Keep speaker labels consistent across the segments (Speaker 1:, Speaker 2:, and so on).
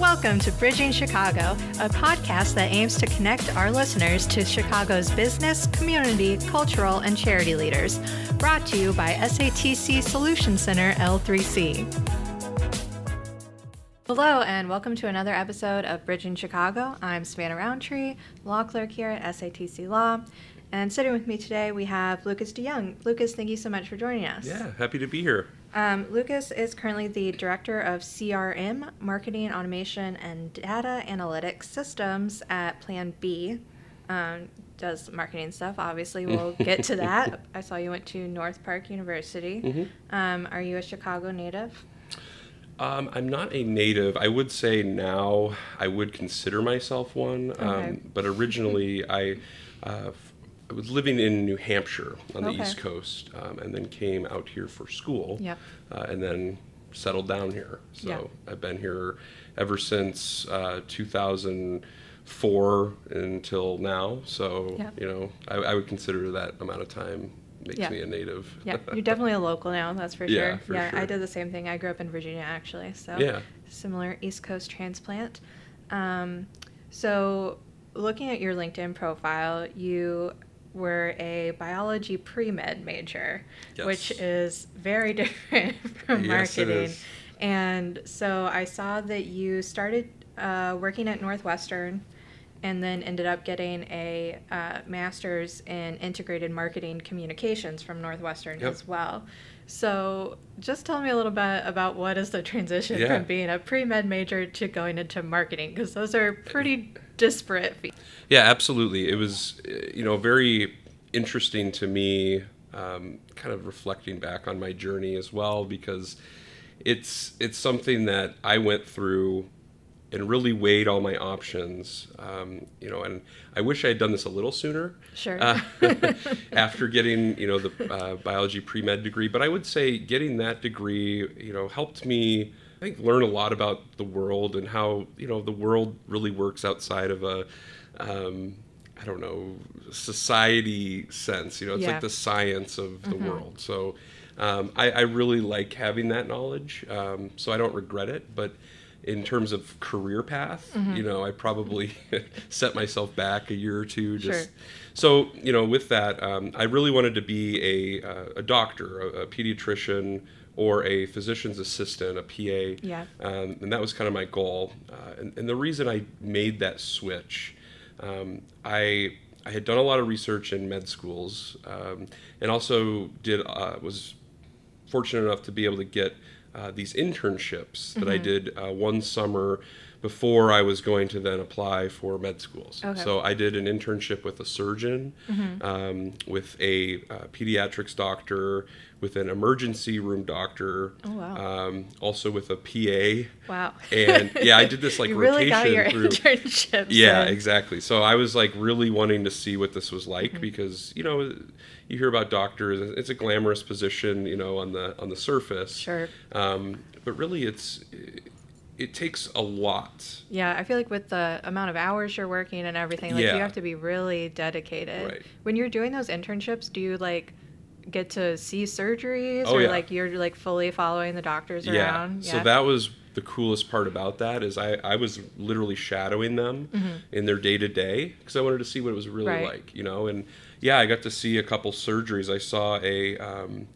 Speaker 1: Welcome to Bridging Chicago, a podcast that aims to connect our listeners to Chicago's business, community, cultural, and charity leaders. Brought to you by SATC Solution Center L3C. Hello, and welcome to another episode of Bridging Chicago. I'm Savannah Roundtree, law clerk here at SATC Law. And sitting with me today, we have Lucas DeYoung. Lucas, thank you so much for joining us.
Speaker 2: Yeah, happy to be here.
Speaker 1: Um, Lucas is currently the director of CRM, Marketing Automation and Data Analytics Systems at Plan B. Um, does marketing stuff. Obviously, we'll get to that. I saw you went to North Park University.
Speaker 2: Mm-hmm.
Speaker 1: Um, are you a Chicago native?
Speaker 2: Um, I'm not a native. I would say now I would consider myself one,
Speaker 1: Okay.
Speaker 2: um, but originally I, uh, f- I was living in New Hampshire on the
Speaker 1: Okay.
Speaker 2: East Coast, um, and then came out here for school,
Speaker 1: Yep.
Speaker 2: uh, and then settled down here. So
Speaker 1: Yeah.
Speaker 2: I've been here ever since uh, 2004 until now. So
Speaker 1: Yeah.
Speaker 2: you know, I, I would consider that amount of time makes me a native.
Speaker 1: Yeah, you're definitely a local now. That's for sure.
Speaker 2: Yeah,
Speaker 1: sure.
Speaker 2: for
Speaker 1: yeah, I did the same thing. I grew up in Virginia actually, so
Speaker 2: Yeah.
Speaker 1: similar East Coast transplant. Um, so, looking at your LinkedIn profile, you were a biology pre med major,
Speaker 2: Yes.
Speaker 1: which is very different from
Speaker 2: Yes, it
Speaker 1: marketing.
Speaker 2: is.
Speaker 1: And so, I saw that you started uh, working at Northwestern and then ended up getting a uh, master's in integrated marketing communications from Northwestern
Speaker 2: Yep.
Speaker 1: as well. So, just tell me a little bit about what is the transition
Speaker 2: Yeah.
Speaker 1: from being a pre med major to going into marketing because those are pretty disparate. fe-
Speaker 2: Yeah, absolutely. It was, uh, you know, very interesting to me, um, kind of reflecting back on my journey as well, because it's it's something that I went through and really weighed all my options. Um, you know, and I wish I had done this a little sooner.
Speaker 1: Sure.
Speaker 2: Uh, after getting, you know, the uh, biology pre med degree, but I would say getting that degree, you know, helped me. I think learn a lot about the world and how you know the world really works outside of a um, I don't know society sense. You know, it's
Speaker 1: Yeah.
Speaker 2: like the science of the world. So um, I, I really like having that knowledge. Um, so I don't regret it, but. In terms of career path, you know, I probably set myself back a year or two. Just
Speaker 1: Sure.
Speaker 2: so you know, with that, um, I really wanted to be a, uh, a doctor, a, a pediatrician, or a physician's assistant, a PA.
Speaker 1: Yeah.
Speaker 2: Um, and that was kind of my goal. Uh, and, and the reason I made that switch, um, I I had done a lot of research in med schools, um, and also did uh, was fortunate enough to be able to get uh, these internships that I
Speaker 1: Mm-hmm.
Speaker 2: did uh, one summer before I was going to then apply for med schools.
Speaker 1: Okay.
Speaker 2: So I did an internship with a surgeon,
Speaker 1: Mm-hmm.
Speaker 2: um, with a uh, pediatrics doctor, with an emergency room doctor,
Speaker 1: Oh, wow.
Speaker 2: um, also with a PA.
Speaker 1: Wow.
Speaker 2: And yeah, I did this like
Speaker 1: really
Speaker 2: rotation through.
Speaker 1: internships.
Speaker 2: Yeah, exactly. So I was like really wanting to see what this was like
Speaker 1: Mm-hmm.
Speaker 2: because you know you hear about doctors, it's a glamorous position, you know, on the on the surface.
Speaker 1: Sure.
Speaker 2: Um, but really, it's it takes a lot.
Speaker 1: Yeah, I feel like with the amount of hours you're working and everything, like
Speaker 2: Yeah.
Speaker 1: you have to be really dedicated.
Speaker 2: Right.
Speaker 1: When you're doing those internships, do you like get to see surgeries
Speaker 2: Oh,
Speaker 1: or
Speaker 2: yeah.
Speaker 1: like you're like fully following the doctors
Speaker 2: Yeah.
Speaker 1: around?
Speaker 2: So that was the coolest part about that is I, I was literally shadowing them in their day to day because I wanted to see what it was really
Speaker 1: Mm-hmm. Right.
Speaker 2: like, you know. And yeah, I got to see a couple surgeries. I saw a um,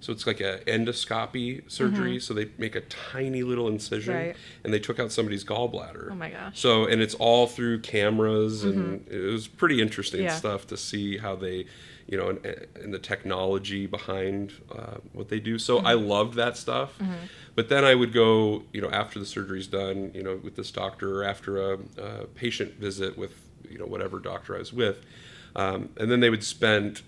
Speaker 2: so it's like a endoscopy surgery. So they make a tiny little incision
Speaker 1: Mm-hmm. Right.
Speaker 2: and they took out somebody's gallbladder.
Speaker 1: Oh my gosh.
Speaker 2: So and it's all through cameras and it was pretty interesting
Speaker 1: Mm-hmm. Yeah.
Speaker 2: stuff to see how they, you know, and, and the technology behind uh, what they do. So I
Speaker 1: Mm-hmm.
Speaker 2: loved that stuff. But then I would go, you know, after the surgery's done, you know, with this doctor or after a, a patient visit with, you know, whatever doctor I was with, um, and then they would spend.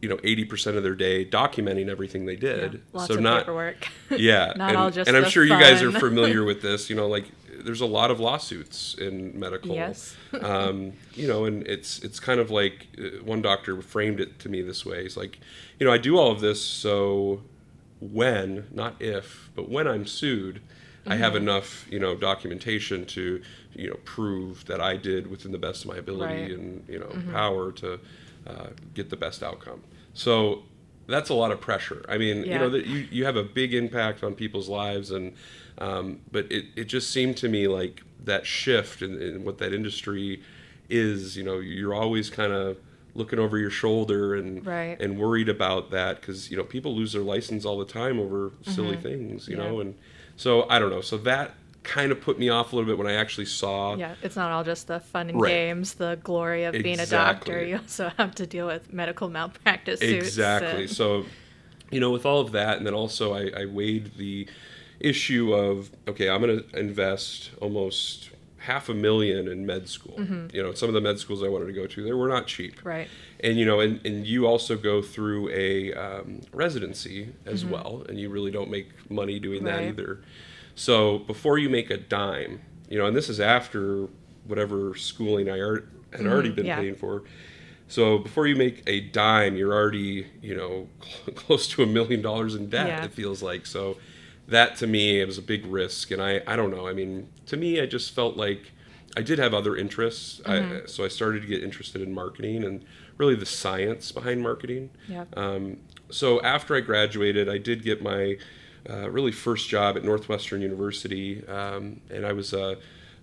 Speaker 2: You know, eighty percent of their day documenting everything they
Speaker 1: Yeah,
Speaker 2: did.
Speaker 1: Lots
Speaker 2: so
Speaker 1: of
Speaker 2: not
Speaker 1: paperwork.
Speaker 2: yeah,
Speaker 1: Not
Speaker 2: and,
Speaker 1: all just
Speaker 2: and I'm sure you guys are familiar with this. You know, like there's a lot of lawsuits in medical.
Speaker 1: Yes.
Speaker 2: um, you know, and it's it's kind of like uh, one doctor framed it to me this way. He's like, you know, I do all of this so when, not if, but when I'm sued, I have
Speaker 1: Mm-hmm.
Speaker 2: enough, you know, documentation to, you know, prove that I did within the best of my ability
Speaker 1: Right. Mm-hmm.
Speaker 2: and you know power to uh, get the best outcome. So that's a lot of pressure. I mean, you know, that you, you have a big impact on people's lives, and um, but it, it just seemed to me like that shift and, and what that industry is. You know, you're always kind of looking over your shoulder and
Speaker 1: Right.
Speaker 2: and worried about that because you know people lose their license all the time over silly things. You
Speaker 1: Mm-hmm. Yeah.
Speaker 2: know, and so I don't know. So that kind of put me off a little bit when I actually saw.
Speaker 1: Yeah, it's not all just the fun and
Speaker 2: Right.
Speaker 1: games, the glory of being a doctor. You also have to deal with medical malpractice suits.
Speaker 2: Exactly.
Speaker 1: and-
Speaker 2: So, you know, with all of that, and then also I, I weighed the issue of okay, I'm going to invest almost half a million in med school. You know, some of the med schools I wanted to go to, they were not cheap.
Speaker 1: Mm-hmm. Right.
Speaker 2: And you know, and, and you also go through a um, residency as well, and you really don't make money doing that
Speaker 1: Mm-hmm. Right.
Speaker 2: either. So before you make a dime, you know, and this is after whatever schooling I ar- had already been
Speaker 1: Mm-hmm. yeah.
Speaker 2: paying for. So before you make a dime, you're already, you know, close to a million dollars in debt.
Speaker 1: Yeah.
Speaker 2: It feels like so. That to me, it was a big risk, and I, I don't know. I mean, to me, I just felt like I did have other interests. I, so I started to get interested in marketing and really the science behind marketing.
Speaker 1: Yeah.
Speaker 2: Um, so after I graduated, I did get my uh, really first job at Northwestern University, um, and I was a,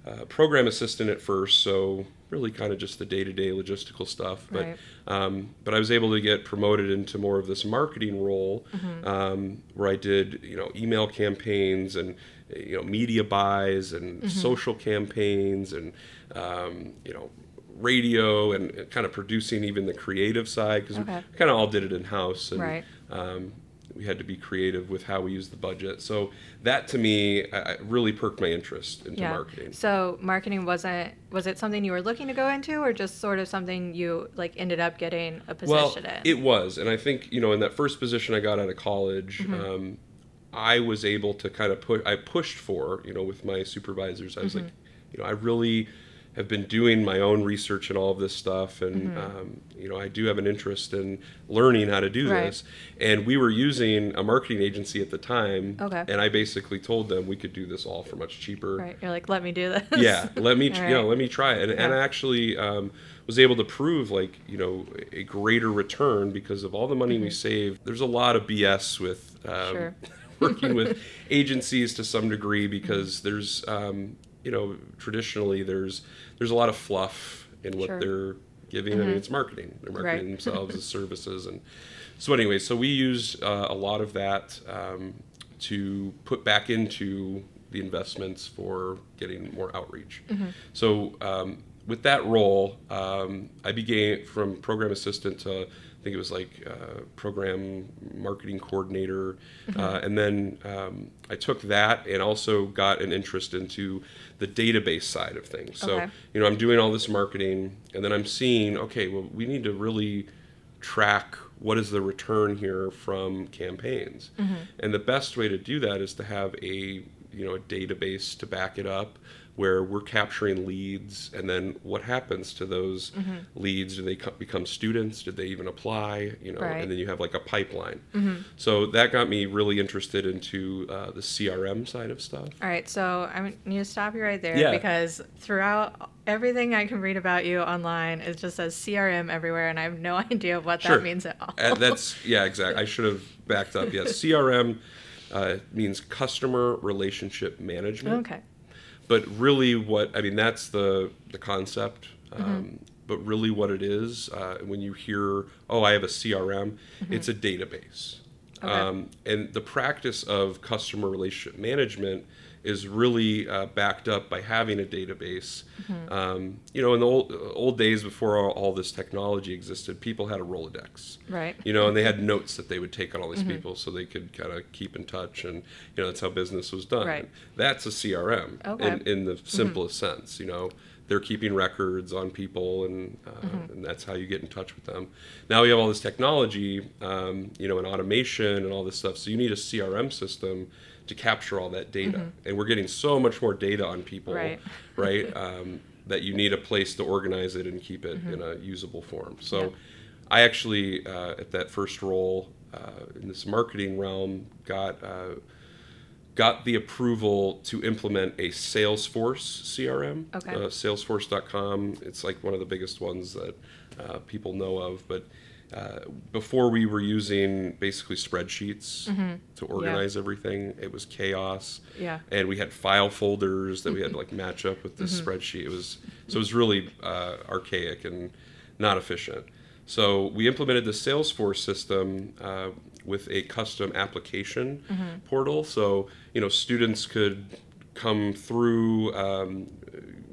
Speaker 2: a program assistant at first. So really, kind of just the day-to-day logistical stuff. But
Speaker 1: Right.
Speaker 2: um, but I was able to get promoted into more of this marketing role, um, where I did you know email campaigns and you know media buys and social campaigns and um, you know radio and kind of producing even the creative side because
Speaker 1: Okay.
Speaker 2: we kind of all did it in house and
Speaker 1: Right.
Speaker 2: um, we had to be creative with how we used the budget. So that to me I, really perked my interest into
Speaker 1: yeah.
Speaker 2: marketing.
Speaker 1: So marketing wasn't was it something you were looking to go into, or just sort of something you like ended up getting a
Speaker 2: Well,
Speaker 1: position in?
Speaker 2: it was, and I think you know in that first position I got out of college,
Speaker 1: Mm-hmm.
Speaker 2: um, I was able to kind of put. I pushed for you know with my supervisors. I was
Speaker 1: Mm-hmm.
Speaker 2: like, you know, I really have been doing my own research and all of this stuff, and
Speaker 1: Mm-hmm.
Speaker 2: um, you know, I do have an interest in learning how to do
Speaker 1: Right.
Speaker 2: this. And we were using a marketing agency at the time,
Speaker 1: Okay.
Speaker 2: and I basically told them we could do this all for much cheaper
Speaker 1: right. You're like, let me do this.
Speaker 2: yeah let me
Speaker 1: All
Speaker 2: you know let me try it and, and i actually um, was able to prove like you know a greater return because of all the money we saved there's a lot of bs with um,
Speaker 1: Mm-hmm. Sure.
Speaker 2: working with agencies to some degree because there's um, you know traditionally there's there's a lot of fluff in what
Speaker 1: Sure.
Speaker 2: they're giving i mean it's marketing they're marketing
Speaker 1: Mm-hmm. Right.
Speaker 2: themselves as services and so anyway so we use uh, a lot of that um, to put back into the investments for getting more outreach so um, with that role um, i began from program assistant to think it was like uh, program marketing coordinator. Uh, and then um, i took that and also got an interest into the database side of things. So
Speaker 1: Okay.
Speaker 2: you know i'm doing all this marketing and then i'm seeing okay well we need to really track what is the return here from campaigns. And the best way to do that is to have a you know a database to back it up where we're capturing leads and then what happens to those leads do they co- become students did they even apply you know
Speaker 1: Right.
Speaker 2: and then you have like a pipeline so that got me really interested into uh, the crm side of stuff
Speaker 1: All right, so I need to stop you right there
Speaker 2: Yeah.
Speaker 1: because throughout everything I can read about you online, it just says CRM everywhere, and I have no idea what
Speaker 2: Sure.
Speaker 1: that means at all.
Speaker 2: Uh, that's yeah, exactly. I should have backed up. Yes, CRM uh, means customer relationship management.
Speaker 1: okay.
Speaker 2: But really, what I mean that's the the concept. Um, But really, what it is uh, when you hear, "Oh, I have a CRM," it's a database.
Speaker 1: Okay.
Speaker 2: Um, and the practice of customer relationship management is really uh, backed up by having a database. Um, you know, in the old, old days before all, all this technology existed, people had a Rolodex
Speaker 1: Right.
Speaker 2: you know, and they had notes that they would take on all these people so they could kind of keep in touch, and you know that's how business was done.
Speaker 1: Right.
Speaker 2: That's a CRM
Speaker 1: Okay.
Speaker 2: in, in the simplest sense. You know, they're keeping records on people, and uh, and that's how you get in touch with them. Now we have all this technology, um, you know, and automation and all this stuff. So you need a CRM system to capture all that data, and we're getting so much more data on people,
Speaker 1: Right.
Speaker 2: right? Um, that you need a place to organize it and keep it in a usable form. So.
Speaker 1: Yeah.
Speaker 2: I actually, uh, at that first role uh, in this marketing realm, got uh, got the approval to implement a Salesforce CRM.
Speaker 1: Okay.
Speaker 2: Uh, Salesforce.com. It's like one of the biggest ones that uh, people know of, but uh, before we were using basically spreadsheets to organize everything. It was chaos.
Speaker 1: Yeah.
Speaker 2: And we had file folders that we had to like match up with this spreadsheet. It was so it was really uh, archaic and not efficient. So we implemented the Salesforce system uh, with a custom application portal. So you know students could come through. Um,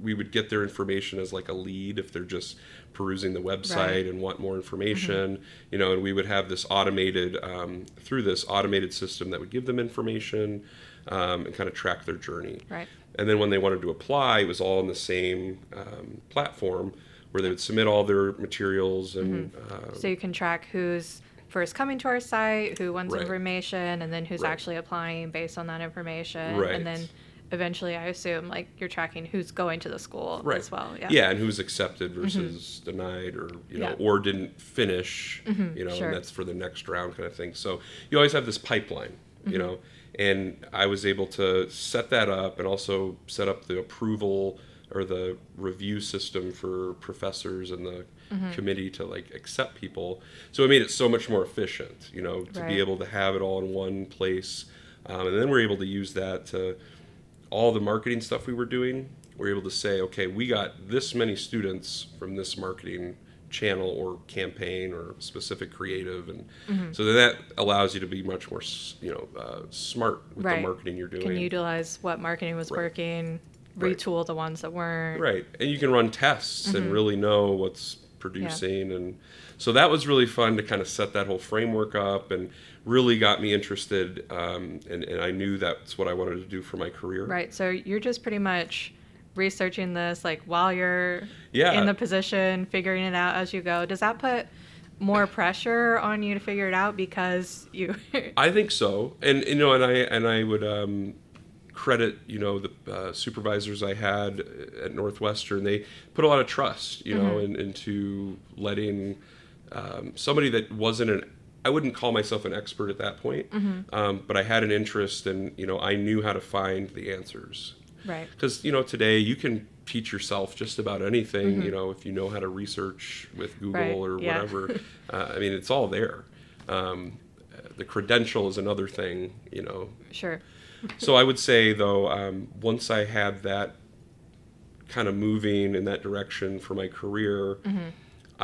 Speaker 2: we would get their information as like a lead if they're just perusing the website
Speaker 1: Right.
Speaker 2: and want more information. You know, and we would have this automated um, through this automated system that would give them information um, and kind of track their journey.
Speaker 1: Right.
Speaker 2: And then when they wanted to apply, it was all in the same um, platform where they would submit all their materials and uh,
Speaker 1: So you can track who's first coming to our site, who wants
Speaker 2: Right.
Speaker 1: information, and then who's
Speaker 2: Right.
Speaker 1: actually applying based on that information.
Speaker 2: Right.
Speaker 1: And then eventually, I assume, like you're tracking who's going to the school
Speaker 2: right
Speaker 1: as well. Yeah.
Speaker 2: yeah and who's accepted mm-hmm. versus denied or you know
Speaker 1: Yeah.
Speaker 2: or didn't finish mm-hmm, you know
Speaker 1: sure.
Speaker 2: and that's for the next round kind of thing so you always have this pipeline you mm-hmm. know and i was able to set that up and also set up the approval or the review system for professors and the committee to like accept people so it made it so much more efficient you know to
Speaker 1: Right.
Speaker 2: be able to have it all in one place um, and then we're able to use that to all the marketing stuff we were doing, we're able to say, okay, we got this many students from this marketing channel or campaign or specific creative, and
Speaker 1: Mm-hmm.
Speaker 2: so then that allows you to be much more, you know, uh, smart with
Speaker 1: Right.
Speaker 2: the marketing you're doing.
Speaker 1: Can utilize what marketing was
Speaker 2: Right.
Speaker 1: working,
Speaker 2: Right.
Speaker 1: retool the ones that weren't.
Speaker 2: Right, and you can run tests
Speaker 1: Mm-hmm.
Speaker 2: and really know what's producing, and so that was really fun to kind of set that whole framework up, and really got me interested, um, and, and I knew that's what I wanted to do for my career.
Speaker 1: Right. So you're just pretty much researching this like while you're
Speaker 2: Yeah.
Speaker 1: in the position, figuring it out as you go. Does that put more pressure on you to figure it out because you
Speaker 2: I think so, and you know, and I and I would um, credit you know the uh, supervisors I had at Northwestern. They put a lot of trust, you know, in, into letting um, somebody that wasn't an I wouldn't call myself an expert at that point, um, but I had an interest, and you know, I knew how to find the answers.
Speaker 1: Right.
Speaker 2: Because you know, today you can teach yourself just about anything. You know, if you know how to research with Google
Speaker 1: Right,
Speaker 2: or
Speaker 1: yeah.
Speaker 2: whatever. uh, I mean, it's all there. Um, the credential is another thing, you know.
Speaker 1: Sure.
Speaker 2: So I would say though, um, once I had that kind of moving in that direction for my career,
Speaker 1: Mm-hmm.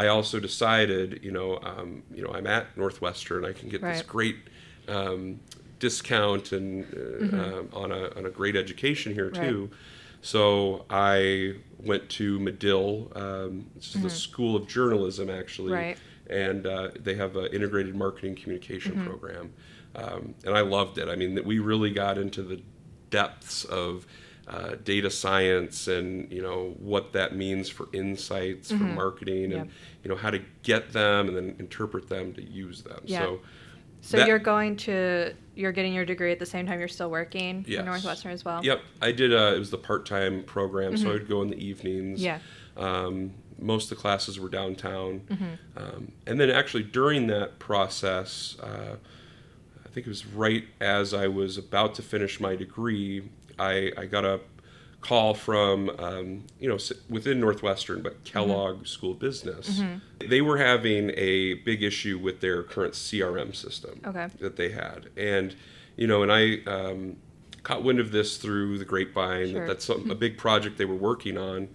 Speaker 2: I also decided, you know, um, you know, I'm at Northwestern. I can get this great um, discount and uh, um, on a on a great education here
Speaker 1: Mm-hmm. Right.
Speaker 2: too. So I went to Medill, um, is the School of Journalism actually,
Speaker 1: Mm-hmm. Right.
Speaker 2: and uh, they have an integrated marketing communication
Speaker 1: Mm-hmm.
Speaker 2: program, um, and I loved it. I mean, we really got into the depths of uh, data science and you know what that means for insights for marketing and
Speaker 1: Yep.
Speaker 2: you know how to get them and then interpret them to use them.
Speaker 1: Yeah.
Speaker 2: So
Speaker 1: So
Speaker 2: that-
Speaker 1: you're going to you're getting your degree at the same time you're still working
Speaker 2: Yes.
Speaker 1: for Northwestern as well.
Speaker 2: Yep, I did. Uh, it was the part-time program, so I would go in the evenings.
Speaker 1: Yeah.
Speaker 2: Um, most of the classes were downtown,
Speaker 1: Mm-hmm.
Speaker 2: um, and then actually during that process, uh, I think it was right as I was about to finish my degree, I, I got a call from um, you know within Northwestern, but Kellogg School of Business. They were having a big issue with their current CRM system
Speaker 1: Okay.
Speaker 2: that they had, and you know, and I um, caught wind of this through the grapevine
Speaker 1: Sure.
Speaker 2: that that's a big project they were working on.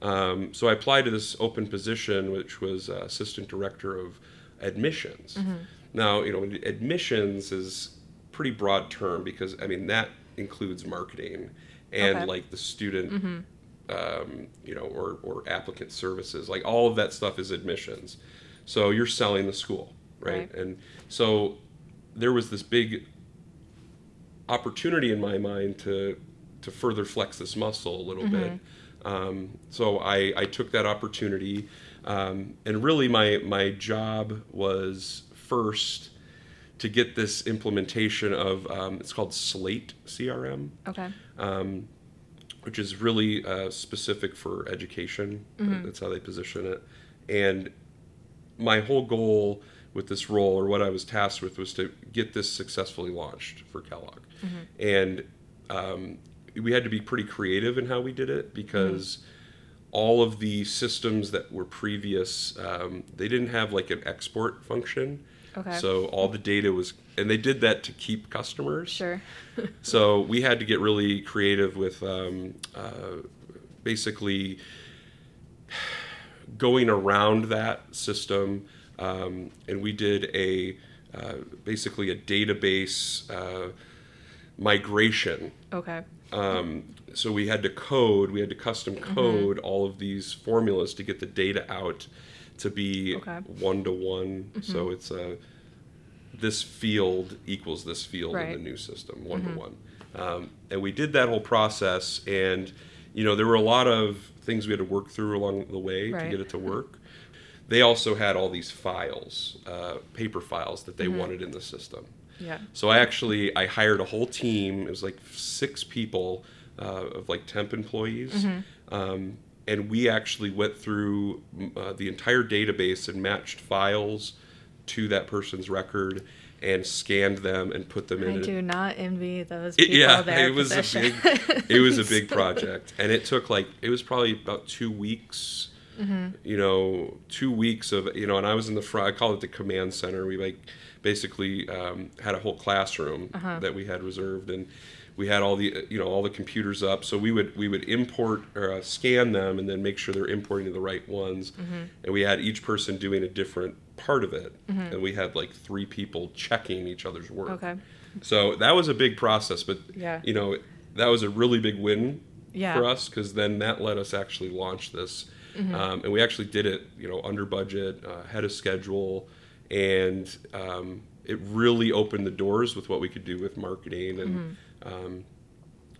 Speaker 2: Um, so I applied to this open position, which was uh, assistant director of admissions.
Speaker 1: Mm-hmm.
Speaker 2: Now, you know, admissions is pretty broad term because I mean that includes marketing and
Speaker 1: Okay.
Speaker 2: like the student, um, you know, or or applicant services. Like all of that stuff is admissions. So you're selling the school, right?
Speaker 1: Right.
Speaker 2: And so there was this big opportunity in my mind to to further flex this muscle a little bit. Um, so I, I took that opportunity, um, and really my my job was first to get this implementation of um, it's called Slate CRM,
Speaker 1: Okay.
Speaker 2: um, which is really uh, specific for education. That's how they position it, and my whole goal with this role or what I was tasked with was to get this successfully launched for Kellogg. And um, we had to be pretty creative in how we did it because all of the systems that were previous, um, they didn't have like an export function.
Speaker 1: Okay.
Speaker 2: So all the data was, and they did that to keep customers.
Speaker 1: Sure.
Speaker 2: So we had to get really creative with um, uh, basically going around that system, um, and we did a uh, basically a database uh, migration.
Speaker 1: Okay.
Speaker 2: Um, so we had to code, we had to custom
Speaker 1: Mm-hmm.
Speaker 2: code all of these formulas to get the data out to be
Speaker 1: Mm-hmm.
Speaker 2: one to one. So it's a this field equals this field in the new system, one to one. Um, and we did that whole process, and you know there were a lot of things we had to work through along the way to get it to work. They also had all these files, uh, paper files that they
Speaker 1: Mm-hmm.
Speaker 2: wanted in the system.
Speaker 1: Yeah.
Speaker 2: So I actually I hired a whole team. It was like six people uh, of like temp employees,
Speaker 1: Mm-hmm.
Speaker 2: um, and we actually went through uh, the entire database and matched files to that person's record and scanned them and put them in.
Speaker 1: I do not envy those
Speaker 2: it-
Speaker 1: people.
Speaker 2: yeah,
Speaker 1: their
Speaker 2: it was a big it was a big project, and it took like it was probably about two weeks.
Speaker 1: Mm-hmm.
Speaker 2: You know, two weeks of you know, and I was in the front. I call it the command center. We like basically um, had a whole classroom
Speaker 1: Uh-huh.
Speaker 2: that we had reserved, and we had all the you know all the computers up. So we would we would import or uh, scan them, and then make sure they're importing the right ones.
Speaker 1: Mm-hmm.
Speaker 2: And we had each person doing a different part of it, and we had like three people checking each other's work.
Speaker 1: Okay.
Speaker 2: So that was a big process, but
Speaker 1: Yeah.
Speaker 2: you know that was a really big win
Speaker 1: Yeah.
Speaker 2: for us because then that let us actually launch this,
Speaker 1: Mm-hmm.
Speaker 2: um, and we actually did it you know under budget, uh, ahead of schedule, and um, it really opened the doors with what we could do with marketing and.
Speaker 1: Mm-hmm.
Speaker 2: Um,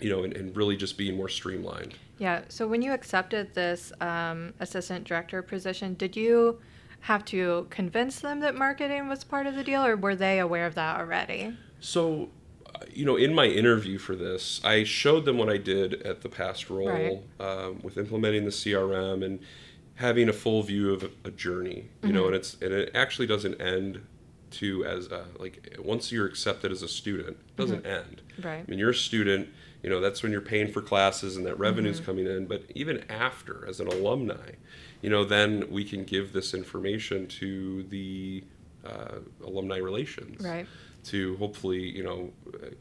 Speaker 2: you know, and, and really just being more streamlined.
Speaker 1: Yeah. So when you accepted this um, assistant director position, did you have to convince them that marketing was part of the deal, or were they aware of that already?
Speaker 2: So, uh, you know, in my interview for this, I showed them what I did at the past role
Speaker 1: Right.
Speaker 2: um, with implementing the CRM and having a full view of a, a journey. You know, and it's and it actually doesn't end to as a, like once you're accepted as a student, it doesn't end.
Speaker 1: Right.
Speaker 2: I mean, you're a student. You know, that's when you're paying for classes and that revenue's coming in. But even after, as an alumni, you know, then we can give this information to the uh, alumni relations
Speaker 1: Right.
Speaker 2: to hopefully you know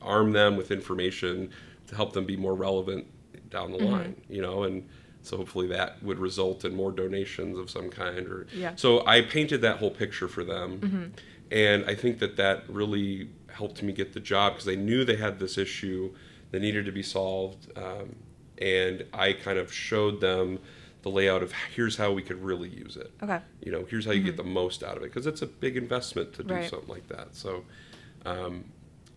Speaker 2: arm them with information to help them be more relevant down
Speaker 1: Mm-hmm.
Speaker 2: the line you know and so hopefully that would result in more donations of some kind or
Speaker 1: Yeah.
Speaker 2: so i painted that whole picture for them
Speaker 1: Mm-hmm.
Speaker 2: And i think that that really helped me get the job because they knew they had this issue that needed to be solved um, and i kind of showed them the layout of here's how we could really use it
Speaker 1: Okay.
Speaker 2: you know here's how you get the most out of it because it's a big investment to do
Speaker 1: Mm-hmm. Right.
Speaker 2: something like that so um,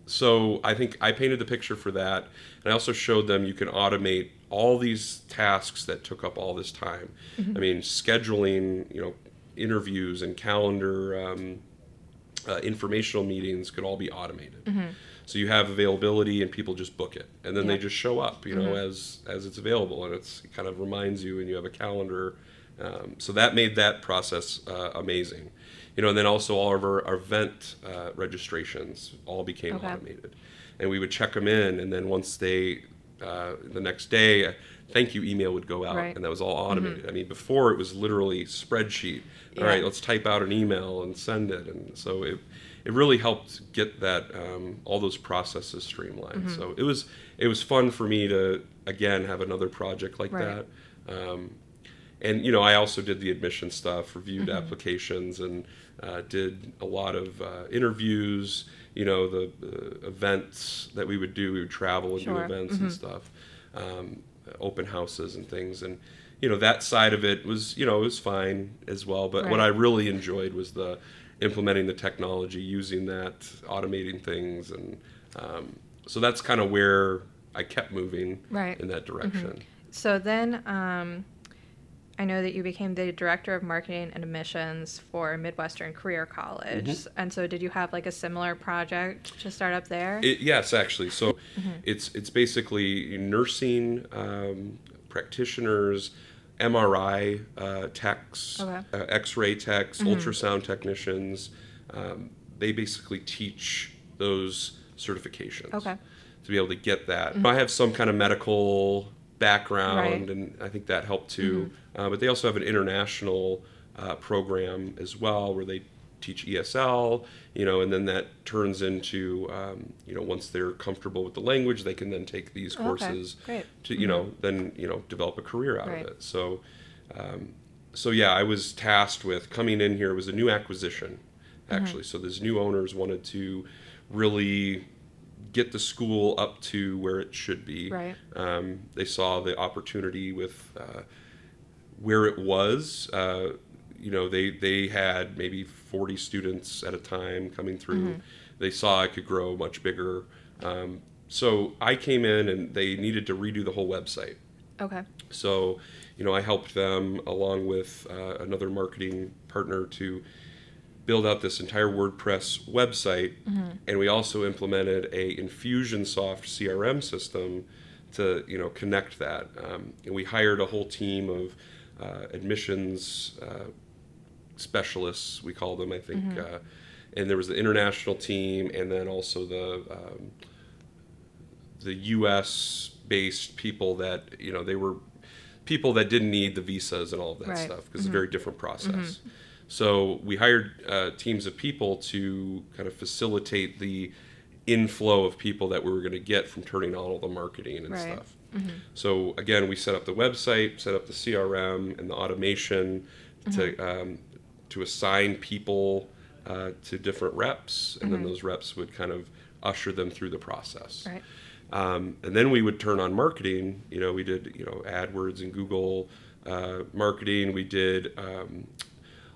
Speaker 2: so i think i painted the picture for that and i also showed them you can automate all these tasks that took up all this time
Speaker 1: Mm-hmm.
Speaker 2: i mean scheduling you know interviews and calendar um, uh, informational meetings could all be automated. So you have availability and people just book it. And then they
Speaker 1: Mm-hmm.
Speaker 2: Just show up you know as as it's available. And it's it kind of reminds you and you have a calendar. Um, so that made that process uh, amazing. You know and then also all of our, our event uh, registrations all became
Speaker 1: Okay.
Speaker 2: automated. And we would check them in and then once they uh, the next day thank you email would go out
Speaker 1: Right.
Speaker 2: and that was all automated i mean before it was literally spreadsheet all
Speaker 1: Yeah.
Speaker 2: right let's type out an email and send it and so it it really helped get that um, all those processes streamlined
Speaker 1: Mm-hmm.
Speaker 2: so it was it was fun for me to again have another project like
Speaker 1: Right.
Speaker 2: that um, and you know i also did the admission stuff reviewed
Speaker 1: Mm-hmm.
Speaker 2: applications and uh, did a lot of uh, interviews you know the, the events that we would do we would travel and
Speaker 1: Sure.
Speaker 2: do events and stuff um, open houses and things. And you know that side of it was you know it was fine as well. But what i really enjoyed was the implementing the technology using that automating things. And um, so that's kind of where i kept moving
Speaker 1: Right.
Speaker 2: in that direction.
Speaker 1: So then, um, I know that you became the director of marketing and admissions for Midwestern Career College.
Speaker 2: Mm-hmm.
Speaker 1: And so, did you have like a similar project to start up there?
Speaker 2: It, yes, actually. So
Speaker 1: Mm-hmm.
Speaker 2: it's it's basically nursing um, practitioners, MRI uh, techs,
Speaker 1: Okay.
Speaker 2: uh, X-ray techs, ultrasound technicians. Um, they basically teach those certifications.
Speaker 1: Okay.
Speaker 2: To be able to get that, I have some kind of medical background,
Speaker 1: Right.
Speaker 2: and I think that helped too. Uh, but they also have an international uh, program as well where they teach ESL, you know, and then that turns into, um, you know, once they're comfortable with the language, they can then take these
Speaker 1: Okay,
Speaker 2: courses
Speaker 1: great.
Speaker 2: to, you know, then you know develop a career out
Speaker 1: Right.
Speaker 2: of it. So, um, so yeah, I was tasked with coming in here. It was a new acquisition, actually. So these new owners wanted to really get the school up to where it should be.
Speaker 1: Right.
Speaker 2: Um, they saw the opportunity with uh, where it was. Uh, you know, they they had maybe 40 students at a time coming through. They saw I could grow much bigger. Um, so I came in and they needed to redo the whole website.
Speaker 1: Okay.
Speaker 2: So, you know, I helped them along with uh, another marketing partner to build out this entire WordPress website, and we also implemented a Infusionsoft CRM system to you know connect that. Um, and we hired a whole team of uh, admissions uh, specialists, we call them, I think. Uh, and there was the international team, and then also the um, the U.S. based people that you know they were people that didn't need the visas and all of that
Speaker 1: Right.
Speaker 2: stuff because it's a very different process. So we hired uh, teams of people to kind of facilitate the inflow of people that we were going to get from turning on all the marketing and
Speaker 1: Right.
Speaker 2: stuff. So again, we set up the website, set up the CRM and the automation to um, to assign people uh, to different reps, and then those reps would kind of usher them through the process.
Speaker 1: Right.
Speaker 2: Um, and then we would turn on marketing. You know, we did you know AdWords and Google uh, marketing. We did um,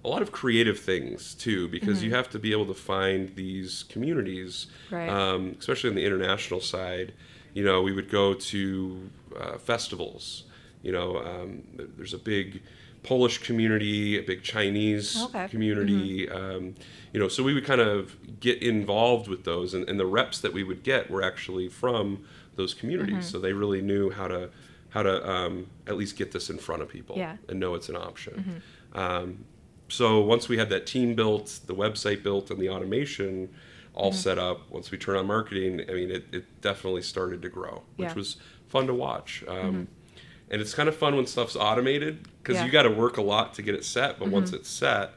Speaker 2: a lot of creative things too, because you have to be able to find these communities,
Speaker 1: Right.
Speaker 2: um, especially on the international side. You know, we would go to uh, festivals. You know, um, there's a big Polish community, a big Chinese
Speaker 1: Okay.
Speaker 2: community. Um, you know, so we would kind of get involved with those, and, and the reps that we would get were actually from those communities,
Speaker 1: Mm-hmm.
Speaker 2: so they really knew how to how to um, at least get this in front of people
Speaker 1: Yeah.
Speaker 2: and know it's an option.
Speaker 1: Mm-hmm.
Speaker 2: Um, so once we had that team built, the website built, and the automation all
Speaker 1: Mm-hmm.
Speaker 2: set up, once we turned on marketing, I mean, it, it definitely started to grow, which
Speaker 1: Yeah. Mm-hmm.
Speaker 2: was fun to watch. Um, And it's kind of fun when stuff's automated because
Speaker 1: Yeah.
Speaker 2: you got to work a lot to get it set. But once it's set,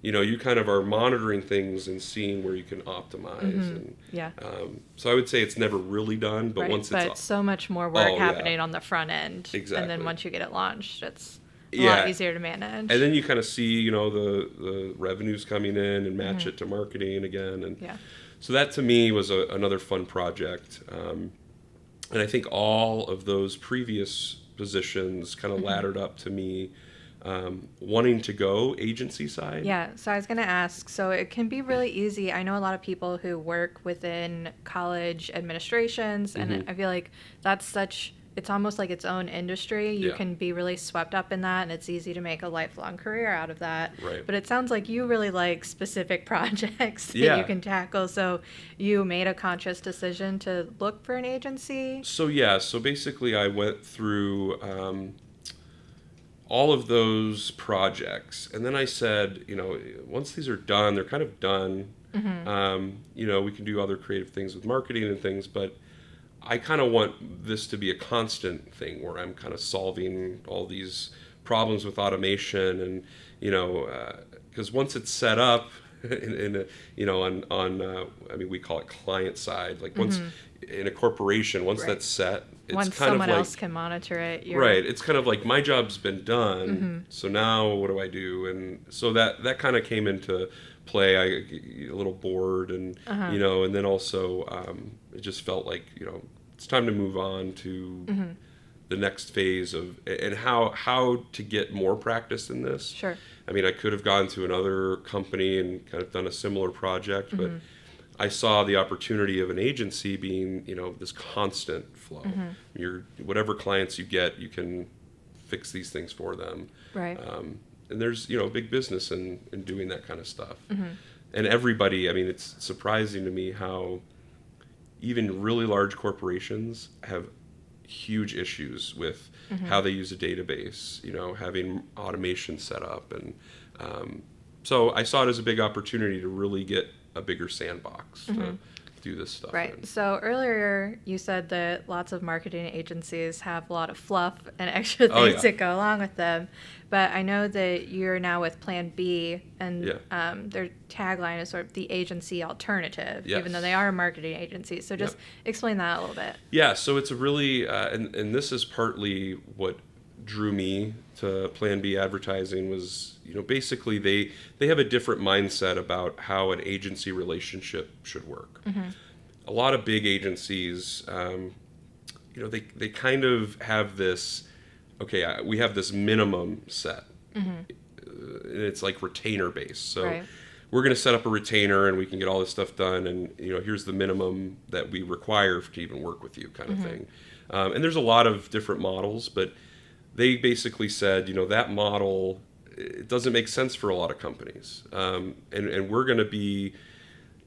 Speaker 2: you know, you kind of are monitoring things and seeing where you can optimize. And
Speaker 1: Yeah.
Speaker 2: um, so I would say it's never really done, but
Speaker 1: right.
Speaker 2: once
Speaker 1: but
Speaker 2: it's
Speaker 1: so much more work
Speaker 2: Oh, yeah.
Speaker 1: happening on the front end. And then once you get it launched, it's
Speaker 2: Yeah.
Speaker 1: lot easier to manage.
Speaker 2: and then you kind of see you know the the revenues coming in and match it to marketing again and
Speaker 1: Mm-hmm. yeah.
Speaker 2: so that to me was a, another fun project um, and i think all of those previous positions kind of
Speaker 1: Mm-hmm.
Speaker 2: laddered up to me um, wanting to go agency side
Speaker 1: Yeah, so I was going to ask. So it can be really easy. I know a lot of people who work within college administrations, and
Speaker 2: Mm-hmm.
Speaker 1: I feel like that's such. It's almost like its own industry. You
Speaker 2: Yeah.
Speaker 1: can be really swept up in that, and it's easy to make a lifelong career out of that.
Speaker 2: Right.
Speaker 1: But it sounds like you really like specific projects that
Speaker 2: Yeah.
Speaker 1: you can tackle. So you made a conscious decision to look for an agency.
Speaker 2: So yeah, so basically I went through um, all of those projects, and then I said, you know, once these are done, they're kind of done. Um, you know, we can do other creative things with marketing and things, but I kind of want this to be a constant thing where I'm kind of solving all these problems with automation, and you know, because once it's set up. In, in a, you know, on on uh, I mean, we call it client side. Like once in a corporation, once
Speaker 1: Right.
Speaker 2: that's set, it's
Speaker 1: Once
Speaker 2: kind
Speaker 1: someone
Speaker 2: of like
Speaker 1: else can monitor it, you're
Speaker 2: right. It's kind of like my job's been done,
Speaker 1: Mm-hmm.
Speaker 2: so now what do I do? And so that that kind of came into play. I a little bored, and
Speaker 1: Uh-huh.
Speaker 2: you know, and then also um, it just felt like you know it's time to move on to
Speaker 1: Mm-hmm.
Speaker 2: the next phase of and how how to get more practice in this.
Speaker 1: Sure.
Speaker 2: I mean, I could have gone to another company and kind of done a similar project, but
Speaker 1: Mm-hmm.
Speaker 2: I saw the opportunity of an agency being, you know, this constant flow.
Speaker 1: Mm-hmm.
Speaker 2: Your whatever clients you get, you can fix these things for them.
Speaker 1: right.
Speaker 2: Um, and there's, you know, big business in, in doing that kind of stuff.
Speaker 1: Mm-hmm.
Speaker 2: And everybody, I mean, it's surprising to me how even really large corporations have huge issues with
Speaker 1: Mm-hmm.
Speaker 2: how they use a database, you know, having automation set up. And um, so I saw it as a big opportunity to really get a bigger sandbox to,
Speaker 1: Mm-hmm.
Speaker 2: do this stuff.
Speaker 1: Right.
Speaker 2: in.
Speaker 1: So earlier you said that lots of marketing agencies have a lot of fluff and extra things
Speaker 2: Oh, yeah.
Speaker 1: that go along with them. But I know that you're now with Plan B, and
Speaker 2: Yeah.
Speaker 1: um, their tagline is sort of the agency alternative, even though they are a marketing agency. So just
Speaker 2: Yep.
Speaker 1: explain that a little bit.
Speaker 2: Yeah, so it's a really, uh, and, and this is partly what drew me to Plan B advertising was, you know, basically they they have a different mindset about how an agency relationship should work. A lot of big agencies, um, you know, they they kind of have this, okay, I- we have this minimum set, uh, and it's like retainer based. So
Speaker 1: Right.
Speaker 2: we're going to set up a retainer and we can get all this stuff done and you know here's the minimum that we require to even work with you kind of thing um, and there's a lot of different models but they basically said you know that model it doesn't make sense for a lot of companies um, and, and we're going to be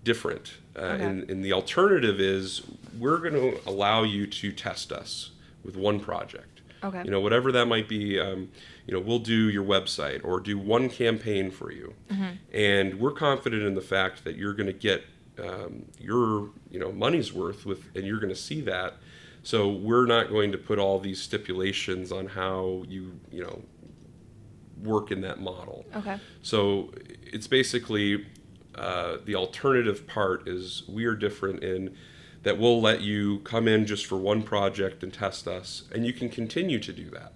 Speaker 2: different uh,
Speaker 1: Okay.
Speaker 2: and, and the alternative is we're going to allow you to test us with one project
Speaker 1: Okay.
Speaker 2: you know whatever that might be um, you know we'll do your website or do one campaign for you Mhm. and we're confident in the fact that you're going to get um, your you know money's worth with and you're going to see that so we're not going to put all these stipulations on how you you know work in that model
Speaker 1: Okay.
Speaker 2: so it's basically uh, the alternative part is we are different in that we'll let you come in just for one project and test us, and you can continue to do that.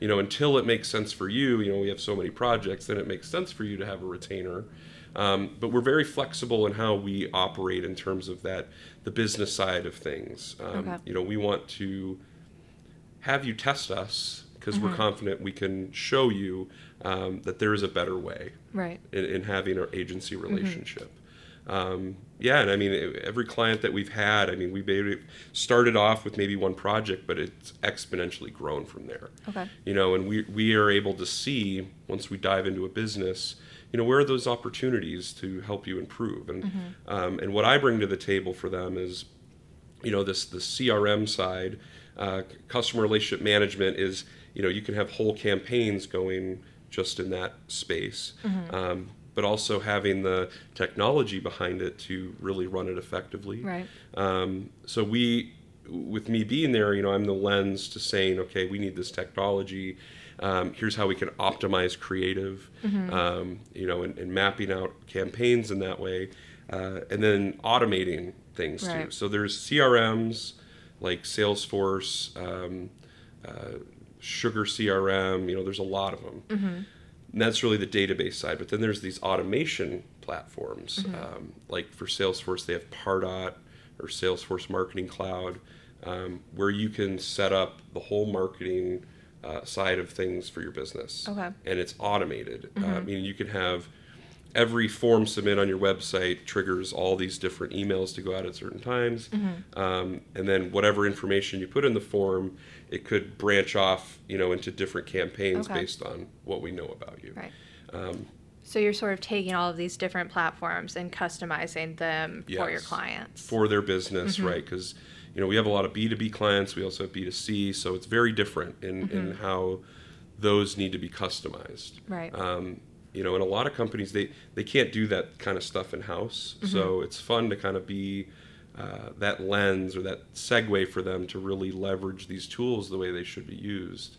Speaker 2: You know, until it makes sense for you. You know, we have so many projects, then it makes sense for you to have a retainer. Um, but we're very flexible in how we operate in terms of that, the business side of things. Um,
Speaker 1: Okay.
Speaker 2: You know, we want to have you test us because we're confident we can show you um, that there is a better way
Speaker 1: Right.
Speaker 2: in, in having our agency relationship. Um, yeah, and I mean, every client that we've had, I mean, we maybe started off with maybe one project, but it's exponentially grown from there.
Speaker 1: Okay.
Speaker 2: You know, and we, we are able to see once we dive into a business, you know, where are those opportunities to help you improve? And, um, and what I bring to the table for them is, you know this the CRM side, uh, customer relationship management is you know you can have whole campaigns going just in that space, um, but also having the technology behind it to really run it effectively.
Speaker 1: Right.
Speaker 2: Um, so we, with me being there, you know, I'm the lens to saying, okay, we need this technology. Um, here's how we can optimize creative, um, you know, and, and mapping out campaigns in that way, uh, and then automating things too. So there's CRMs like Salesforce, um, uh, Sugar CRM. You know, there's a lot of them. And that's really the database side. But then there's these automation platforms. Um, like for Salesforce, they have Pardot or Salesforce Marketing Cloud, um, where you can set up the whole marketing uh, side of things for your business.
Speaker 1: Okay.
Speaker 2: And it's automated. Uh, mean, you can have every form submit on your website triggers all these different emails to go out at certain times. Um, and then whatever information you put in the form, it could branch off, you know, into different campaigns
Speaker 1: Okay.
Speaker 2: based on what we know about you.
Speaker 1: Right.
Speaker 2: Um,
Speaker 1: So you're sort of taking all of these different platforms and customizing them for your clients.
Speaker 2: for their business, right? Because you know we have a lot of B two B clients. We also have B two C, so it's very different in in how those need to be customized.
Speaker 1: Right.
Speaker 2: Um, you know, and a lot of companies they they can't do that kind of stuff in house. So it's fun to kind of be uh, that lens or that segue for them to really leverage these tools the way they should be used.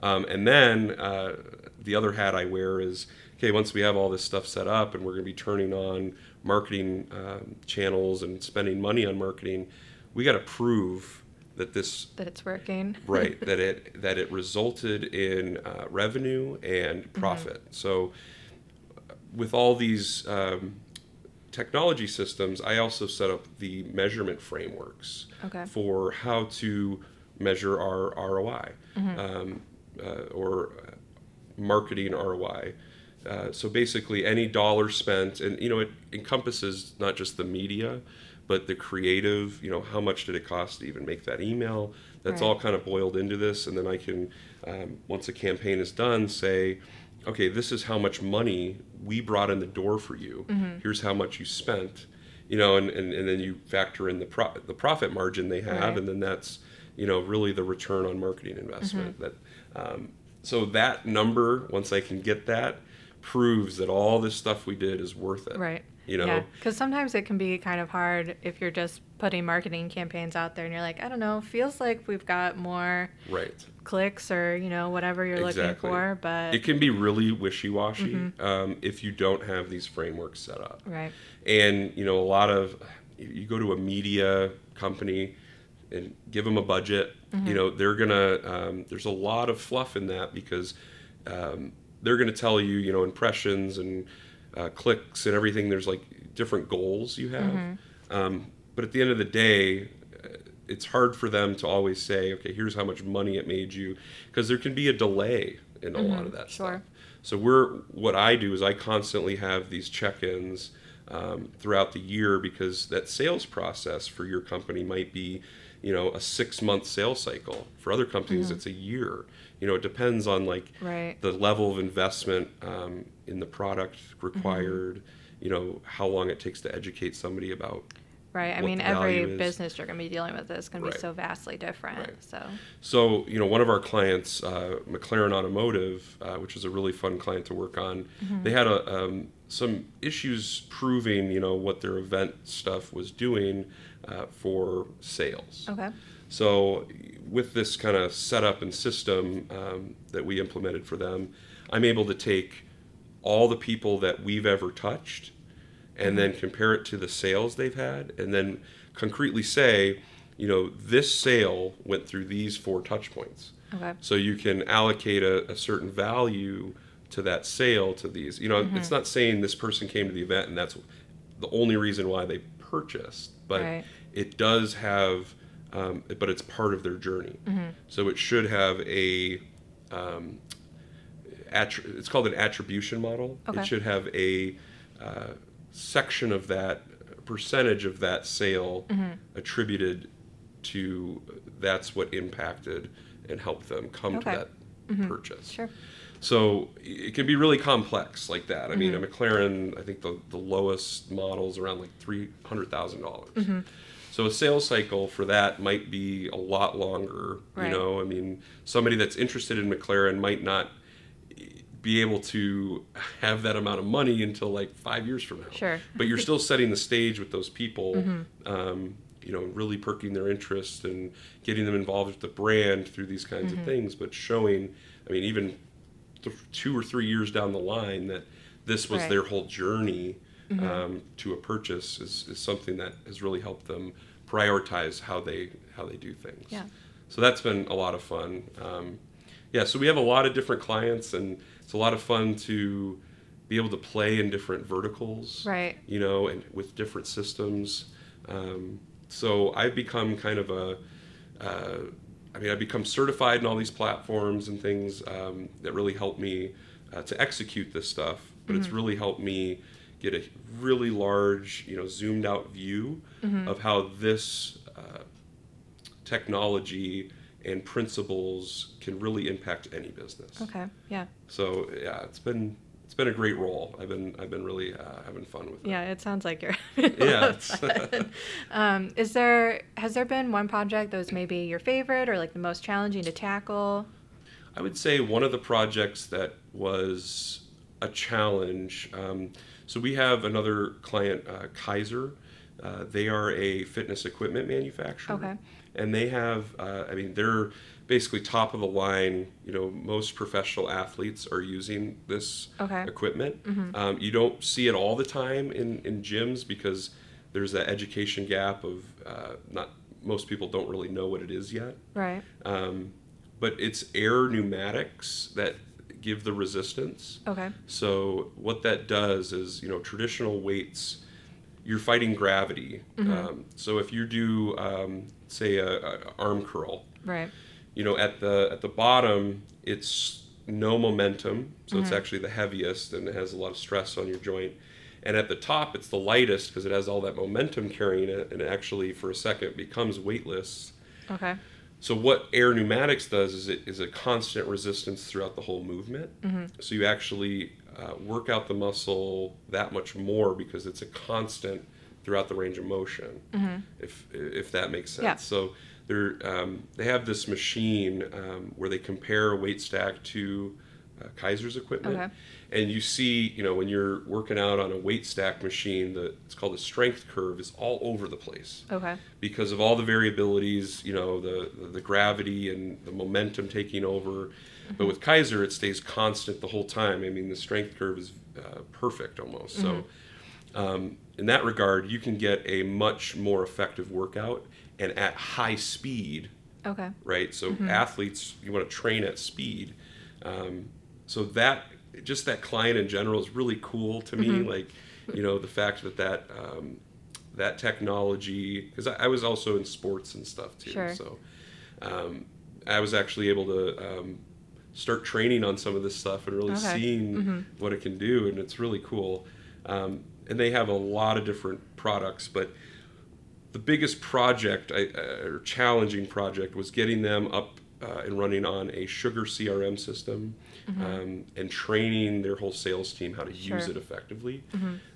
Speaker 2: Um, and then uh, the other hat I wear is okay. Once we have all this stuff set up, and we're going to be turning on marketing um, channels and spending money on marketing, we got to prove that this
Speaker 1: that it's working.
Speaker 2: right that it that it resulted in uh, revenue and profit. So uh, with all these um, technology systems, I also set up the measurement frameworks
Speaker 1: Okay.
Speaker 2: for how to measure our ROI um, uh, or uh, marketing ROI. Uh, so basically, any dollar spent, and you know, it encompasses not just the media, but the creative. You know, how much did it cost to even make that email? That's
Speaker 1: Right.
Speaker 2: all kind of boiled into this, and then I can, um, once a campaign is done, say, okay, this is how much money we brought in the door for you. Here's how much you spent. You know, and, and, and then you factor in the pro- the profit margin they have,
Speaker 1: Right.
Speaker 2: and then that's you know really the return on marketing investment. That um, so that number, once I can get that, proves that all this stuff we did is worth it.
Speaker 1: Right.
Speaker 2: You know,
Speaker 1: Yeah, because sometimes it can be kind of hard if you're just putting marketing campaigns out there and you're like, I don't know, feels like we've got more
Speaker 2: right?
Speaker 1: Clicks or you know whatever you're looking for, but
Speaker 2: It can be really wishy-washy
Speaker 1: Mm-hmm.
Speaker 2: um, if you don't have these frameworks set up.
Speaker 1: right,
Speaker 2: and you know a lot of you go to a media company and give them a budget you know they're gonna um, there's a lot of fluff in that because um, they're gonna tell you you know impressions and uh, clicks and everything. There's like different goals you have. Um, but at the end of the day it's hard for them to always say okay here's how much money it made you because there can be a delay in a lot of that
Speaker 1: Sure.
Speaker 2: stuff so we're what I do is I constantly have these check-ins um, throughout the year because that sales process for your company might be, you know, a six-month sales cycle. For other companies, it's a year. You know, it depends on like
Speaker 1: right,
Speaker 2: the level of investment um, in the product required. You know, how long it takes to educate somebody about
Speaker 1: right. I mean, every business you're going to be dealing with is going to be so vastly different.
Speaker 2: Right.
Speaker 1: So
Speaker 2: So, you know, one of our clients, uh, McLaren Automotive, uh, which was a really fun client to work on, they had a, um, some issues proving, you know, what their event stuff was doing uh, for sales.
Speaker 1: okay,
Speaker 2: So, with this kind of setup and system um, that we implemented for them, I'm able to take all the people that we've ever touched and then compare it to the sales they've had and then concretely say, you know, this sale went through these four touch points.
Speaker 1: okay,
Speaker 2: So you can allocate a, a certain value to that sale to these. You know,
Speaker 1: Mm-hmm.
Speaker 2: it's not saying this person came to the event and that's the only reason why they purchased, but
Speaker 1: Right.
Speaker 2: it does have, um, but it's part of their journey.
Speaker 1: Mm-hmm.
Speaker 2: So it should have a, um, attri- it's called an attribution model.
Speaker 1: Okay.
Speaker 2: It should have a uh, section of that percentage of that sale
Speaker 1: Mm-hmm.
Speaker 2: attributed to that's what impacted and helped them come
Speaker 1: Okay.
Speaker 2: to that purchase.
Speaker 1: sure,
Speaker 2: So it can be really complex like that. I mean,
Speaker 1: Mm-hmm.
Speaker 2: a McLaren, I think the, the lowest model is around like three hundred thousand dollars.
Speaker 1: Mm-hmm.
Speaker 2: So a sales cycle for that might be a lot longer.
Speaker 1: Right.
Speaker 2: You know, I mean, somebody that's interested in McLaren might not be able to have that amount of money until like five years from now.
Speaker 1: Sure.
Speaker 2: But you're still setting the stage with those people. Um, you know, really perking their interest and getting them involved with the brand through these kinds of things, but showing, I mean, even th- two or three years down the line that this was
Speaker 1: Right.
Speaker 2: their whole journey um, to a purchase is, is something that has really helped them prioritize how they how they do things.
Speaker 1: Yeah.
Speaker 2: So that's been a lot of fun. Um, yeah. So we have a lot of different clients, and it's a lot of fun to be able to play in different verticals.
Speaker 1: right,
Speaker 2: You know, and with different systems. Um, so I've become kind of a uh, I mean, I've become certified in all these platforms and things um, that really help me uh, to execute this stuff. But it's really helped me get a really large, you know, zoomed out view of how this uh, technology and principles can really impact any business.
Speaker 1: okay, yeah,
Speaker 2: So yeah, it's been it's been a great role. I've been I've been really uh, having fun with it.
Speaker 1: yeah. It sounds like you're.
Speaker 2: Yeah,
Speaker 1: um, is there has there been one project that was maybe your favorite or like the most challenging to tackle?
Speaker 2: I would say one of the projects that was a challenge. Um, so we have another client, uh, Keiser. Uh, they are a fitness equipment manufacturer.
Speaker 1: Okay.
Speaker 2: And they have, uh, I mean, they're basically top of the line. You know, most professional athletes are using this
Speaker 1: Okay.
Speaker 2: equipment. Um, you don't see it all the time in, in gyms because there's that education gap of uh, not most people don't really know what it is yet.
Speaker 1: Right.
Speaker 2: Um, but it's air pneumatics that give the resistance.
Speaker 1: Okay.
Speaker 2: So what that does is, you know, traditional weights, you're fighting gravity. Um, so if you do, um, say, a, a arm curl,
Speaker 1: Right.
Speaker 2: you know, at the at the bottom, it's no momentum, so it's actually the heaviest and it has a lot of stress on your joint. And at the top, it's the lightest because it has all that momentum carrying it, and it actually, for a second, becomes weightless.
Speaker 1: Okay.
Speaker 2: So what air pneumatics does is it is a constant resistance throughout the whole movement. So you actually uh, work out the muscle that much more because it's a constant throughout the range of motion. If if that makes sense.
Speaker 1: Yeah.
Speaker 2: So they're um, they have this machine um, where they compare a weight stack to uh, Keiser's equipment.
Speaker 1: Okay.
Speaker 2: And you see, you know, when you're working out on a weight stack machine, the it's called the strength curve is all over the place
Speaker 1: Okay.
Speaker 2: because of all the variabilities, you know, the the gravity and the momentum taking over. But with Keiser, it stays constant the whole time. I mean, the strength curve is uh, perfect almost. So, um, in that regard, you can get a much more effective workout and at high speed,
Speaker 1: Okay.
Speaker 2: right? So, athletes, you want to train at speed. Um, so that just that client in general is really cool to me. Like, you know, the fact that that um, that technology, because I, I was also in sports and stuff too.
Speaker 1: Sure.
Speaker 2: So, um, I was actually able to um, start training on some of this stuff and really
Speaker 1: Okay.
Speaker 2: seeing what it can do, and it's really cool. Um, and they have a lot of different products, but the biggest project I, uh, or challenging project was getting them up uh, and running on a SugarCRM system um, and training their whole sales team how to use it effectively.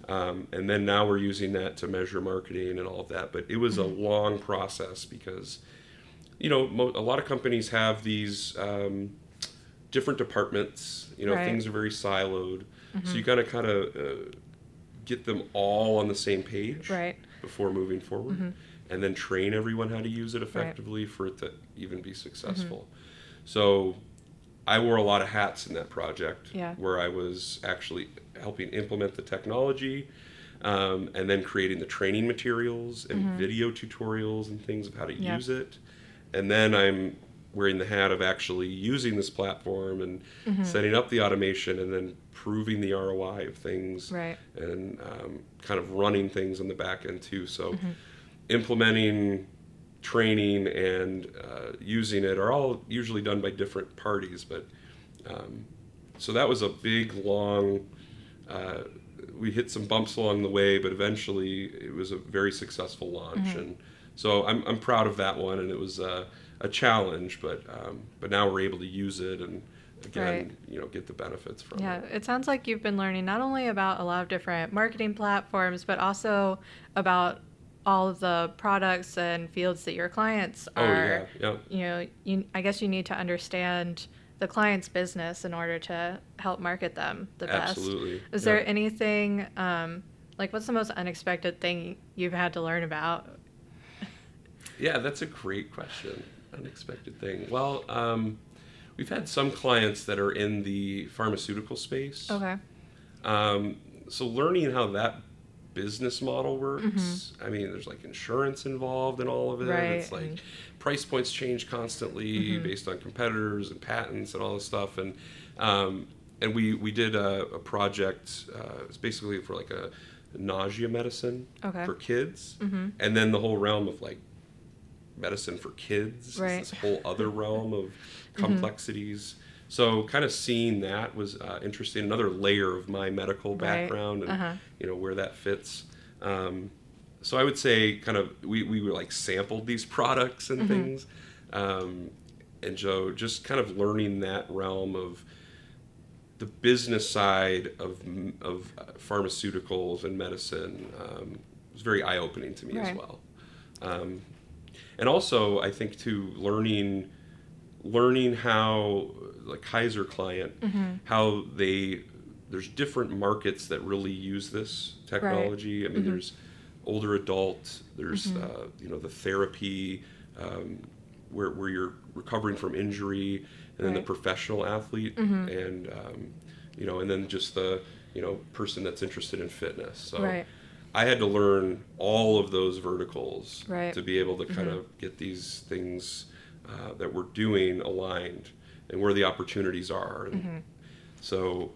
Speaker 2: Um, and then now we're using that to measure marketing and all of that. But it was a long process because, you know, mo- a lot of companies have these um, different departments. You know,
Speaker 1: Right.
Speaker 2: things are very siloed. So you got to kind of uh, get them all on the same page
Speaker 1: Right.
Speaker 2: before moving forward and then train everyone how to use it effectively for it to even be successful so i wore a lot of hats in that project
Speaker 1: Yeah.
Speaker 2: where i was actually helping implement the technology um, and then creating the training materials and video tutorials and things of how to
Speaker 1: Yeah.
Speaker 2: use it and then i'm wearing the hat of actually using this platform and setting up the automation and then proving the roi of things
Speaker 1: Right.
Speaker 2: and um, kind of running things on the back end too. So
Speaker 1: Mm-hmm.
Speaker 2: implementing, training, and uh, using it are all usually done by different parties. But um, so that was a big, long. Uh, we hit some bumps along the way, but eventually it was a very successful launch,
Speaker 1: Mm-hmm.
Speaker 2: and so I'm, I'm proud of that one. And it was uh, a challenge, but um, but now we're able to use it and again,
Speaker 1: Right.
Speaker 2: you know, get the benefits from
Speaker 1: Yeah,
Speaker 2: it.
Speaker 1: it sounds like you've been learning not only about a lot of different marketing platforms, but also about all of the products and fields that your clients are.
Speaker 2: Oh
Speaker 1: are.
Speaker 2: yeah, yeah.
Speaker 1: You know, you, I guess you need to understand the client's business in order to help market them the best.
Speaker 2: Absolutely.
Speaker 1: Is
Speaker 2: yeah.
Speaker 1: there anything um, like what's the most unexpected thing you've had to learn about?
Speaker 2: Yeah, that's a great question. Unexpected thing. Well, um, we've had some clients that are in the pharmaceutical space.
Speaker 1: Okay.
Speaker 2: Um, so learning how that business model works. I mean, there's like insurance involved in all of it.
Speaker 1: Mm-hmm. Right,
Speaker 2: It's like
Speaker 1: and-
Speaker 2: price points change constantly based on competitors and patents and all this stuff. And um, and we we did a, a project. Uh, it's basically for like a nausea medicine
Speaker 1: Okay.
Speaker 2: for kids,
Speaker 1: Mm-hmm.
Speaker 2: and then the whole realm of like medicine for kids.
Speaker 1: Right.
Speaker 2: This whole other realm of complexities. So kind of seeing that was uh, interesting. Another layer of my medical
Speaker 1: Right.
Speaker 2: background and
Speaker 1: Uh-huh.
Speaker 2: you know where that fits. Um, so I would say kind of we, we were like sampled these products and things, um, and so just kind of learning that realm of the business side of of pharmaceuticals and medicine um, was very eye opening to me as well. Um, and also, I think to learning learning how like Keiser client how they there's different markets that really use this technology. I mean, there's older adult, there's uh, you know the therapy um, where where you're recovering from injury, and then the professional athlete, and um, you know, and then just the you know person that's interested in fitness. So
Speaker 1: Right.
Speaker 2: I had to learn all of those verticals
Speaker 1: Right.
Speaker 2: to be able to kind of get these things uh, that we're doing aligned and where the opportunities are. And So,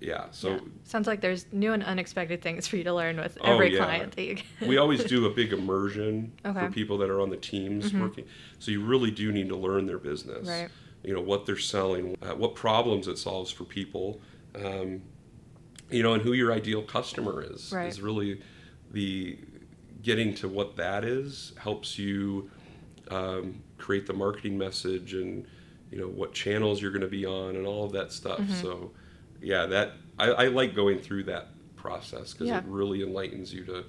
Speaker 2: yeah. So
Speaker 1: Yeah. sounds like there's new and unexpected things for you to learn with
Speaker 2: Oh,
Speaker 1: every
Speaker 2: yeah.
Speaker 1: client that you get.
Speaker 2: we always do a big immersion
Speaker 1: Okay. Mm-hmm.
Speaker 2: for people that are on the teams working. So you really do need to learn their business.
Speaker 1: Right.
Speaker 2: You know what they're selling, uh, what problems it solves for people. Um, you know, and who your ideal customer is
Speaker 1: Right.
Speaker 2: is really the getting to what that is helps you um, create the marketing message and you know what channels you're going to be on and all of that stuff.
Speaker 1: Mm-hmm.
Speaker 2: So, yeah, that I, I like going through that process because
Speaker 1: Yeah.
Speaker 2: it really enlightens you to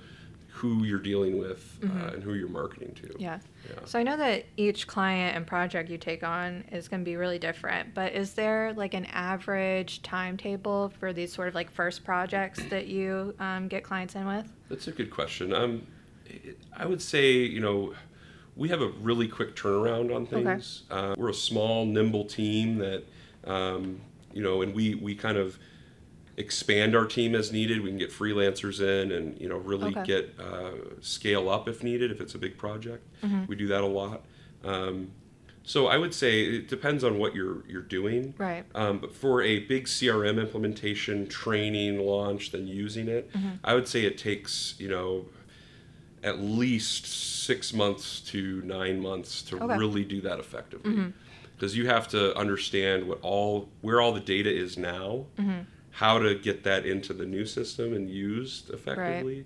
Speaker 2: who you're dealing with uh, and who you're marketing to.
Speaker 1: Mm-hmm. Yeah.
Speaker 2: Yeah.
Speaker 1: So I know that each client and project you take on is going to be really different, but is there like an average timetable for these sort of like first projects that you um, get clients in with?
Speaker 2: That's a good question. Um, I would say, you know, we have a really quick turnaround on things. Uh, we're a small, nimble team that, um, you know, and we, we kind of expand our team as needed. We can get freelancers in and, you know, really
Speaker 1: Okay.
Speaker 2: get uh, scale up if needed, if it's a big project. We do that a lot. Um, so I would say it depends on what you're you're doing.
Speaker 1: Right.
Speaker 2: Um, but for a big CRM implementation, training, launch, then using it,
Speaker 1: Mm-hmm.
Speaker 2: I would say it takes you know at least six months to nine months to
Speaker 1: Okay. Mm-hmm.
Speaker 2: really do that effectively. Because you have to understand what all where all the data is now,
Speaker 1: Mm-hmm.
Speaker 2: How to get that into the new system and used effectively.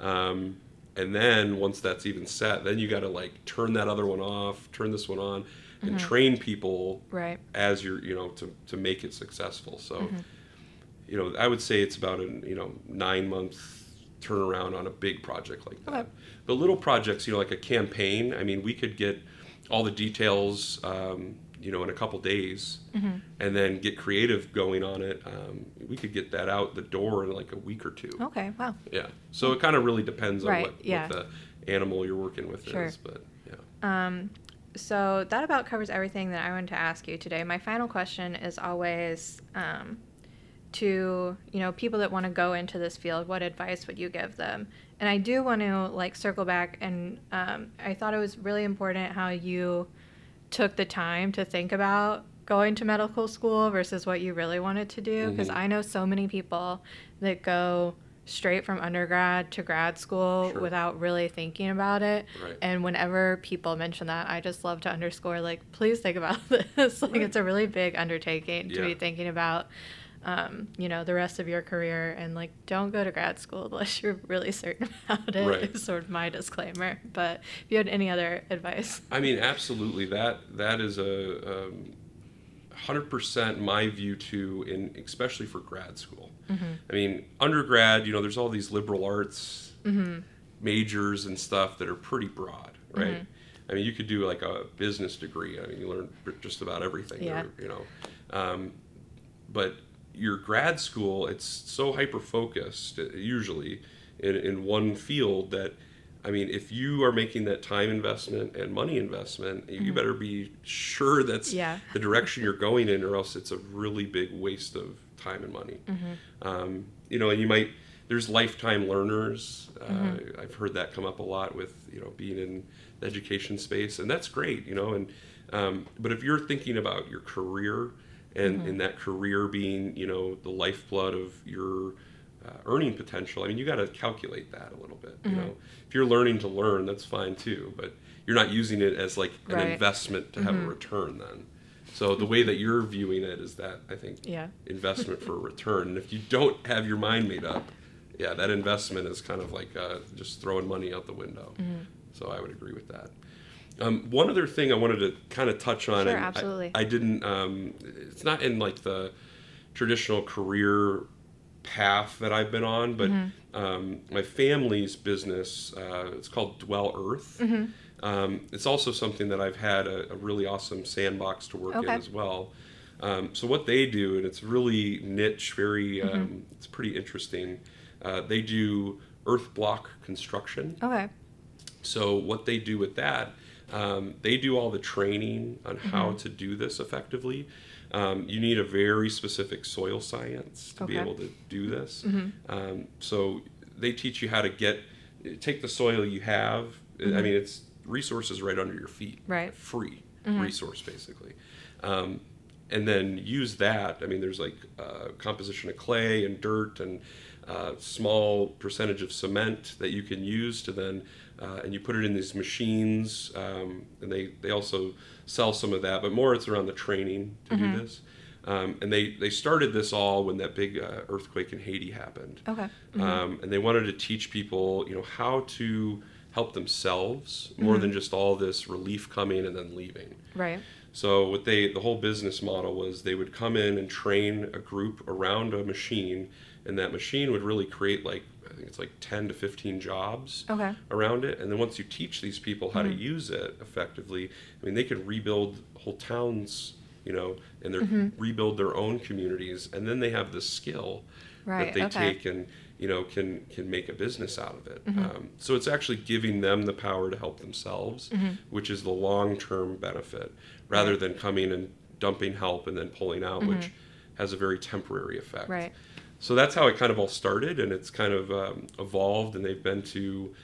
Speaker 2: Um, and then once that's even set, then you got to like turn that other one off, turn this one on, and train people
Speaker 1: Right.
Speaker 2: as you're you know to, to make it successful so
Speaker 1: Mm-hmm.
Speaker 2: you know i would say it's about a you know nine month turnaround on a big project like that
Speaker 1: Okay.
Speaker 2: but little projects you know like a campaign i mean we could get all the details um, you know in a couple days
Speaker 1: Mm-hmm.
Speaker 2: and then get creative going on it um, we could get that out the door in like a week or two
Speaker 1: Okay. Wow.
Speaker 2: yeah so it kind of really depends on
Speaker 1: Right,
Speaker 2: what,
Speaker 1: yeah.
Speaker 2: what the animal you're working with
Speaker 1: Sure.
Speaker 2: is but yeah
Speaker 1: Um, so that about covers everything that I wanted to ask you today. My final question is always um, to you know people that want to go into this field. What advice would you give them? And I do want to like circle back, and um, I thought it was really important how you took the time to think about going to medical school versus what you really wanted to do because
Speaker 2: Mhm.
Speaker 1: I know so many people that go straight from undergrad to grad school
Speaker 2: Sure.
Speaker 1: without really thinking about it
Speaker 2: Right.
Speaker 1: and whenever people mention that I just love to underscore like please think about this like
Speaker 2: Right.
Speaker 1: it's a really big undertaking to be thinking about um, you know the rest of your career and like don't go to grad school unless you're really certain about it
Speaker 2: Right.
Speaker 1: is sort of my disclaimer but if you had any other advice
Speaker 2: I mean, absolutely. That that is a um, hundred percent my view too, in especially for grad school. I mean, undergrad, you know, there's all these liberal arts majors and stuff that are pretty broad, right? I mean, you could do like a business degree. I mean, you learn just about everything.
Speaker 1: Yeah.
Speaker 2: there, You know, um, but your grad school, it's so hyper focused usually in, in one field that, I mean, if you are making that time investment and money investment, you better be sure that's
Speaker 1: Yeah.
Speaker 2: the direction you're going in, or else it's a really big waste of time and money. Um, you know, and you might there's lifetime learners. Uh, I've heard that come up a lot with you know being in the education space, and that's great. You know, and um, but if you're thinking about your career and in that career being you know the lifeblood of your uh, earning potential, I mean, you got to calculate that a little bit. You know, if you're learning to learn, that's fine too, but you're not using it as like an
Speaker 1: Right.
Speaker 2: investment to have a return then. So the way that you're viewing it is that I think
Speaker 1: Yeah.
Speaker 2: investment for a return. And if you don't have your mind made up, yeah, that investment is kind of like uh, just throwing money out the window.
Speaker 1: Mm-hmm.
Speaker 2: So I would agree with that. Um, one other thing I wanted to kind of touch on,
Speaker 1: Sure,
Speaker 2: and I- I, didn't. Um, it's not in like the traditional career path that I've been on, but
Speaker 1: Mm-hmm.
Speaker 2: um, my family's business. Uh, it's called Dwell Earth.
Speaker 1: Mm-hmm.
Speaker 2: Um, it's also something that I've had a, a really awesome sandbox to work in as well. Um, so what they do, and it's really niche, very,
Speaker 1: Mm-hmm.
Speaker 2: um, it's pretty interesting. Uh, they do earth block construction.
Speaker 1: okay
Speaker 2: So what they do with that, um, they do all the training on how to do this effectively. Um, you need a very specific soil science to be able to do this. Um, so they teach you how to get take the soil you have. I mean, it's resources right under your feet,
Speaker 1: Right.
Speaker 2: Free resource basically. Um, and then use that. I mean, there's like uh, composition of clay and dirt and uh, small percentage of cement that you can use to then, uh, and you put it in these machines. Um, and they, they also sell some of that, but more it's around the training to do this. Um, and they, they started this all when that big uh, earthquake in Haiti happened.
Speaker 1: okay
Speaker 2: Um, and they wanted to teach people, you know, how to help themselves more than just all this relief coming and then leaving.
Speaker 1: right
Speaker 2: So what they the whole business model was they would come in and train a group around a machine, and that machine would really create like I think it's like 10 to 15 jobs
Speaker 1: Okay.
Speaker 2: around it. And then once you teach these people how
Speaker 1: Mhm.
Speaker 2: to use it effectively, I mean, they can rebuild whole towns, you know, and they
Speaker 1: Mhm.
Speaker 2: rebuild their own communities. And then they have the skill
Speaker 1: Right.
Speaker 2: that they
Speaker 1: okay.
Speaker 2: take and, you know, can, can make a business out of it.
Speaker 1: Mhm.
Speaker 2: Um, so it's actually giving them the power to help themselves,
Speaker 1: Mhm.
Speaker 2: which is the long-term benefit rather than coming and dumping help and then pulling out, which has a very temporary effect.
Speaker 1: Mm-hmm. Right.
Speaker 2: So that's how it kind of all started, and it's kind of um, evolved. And they've been to,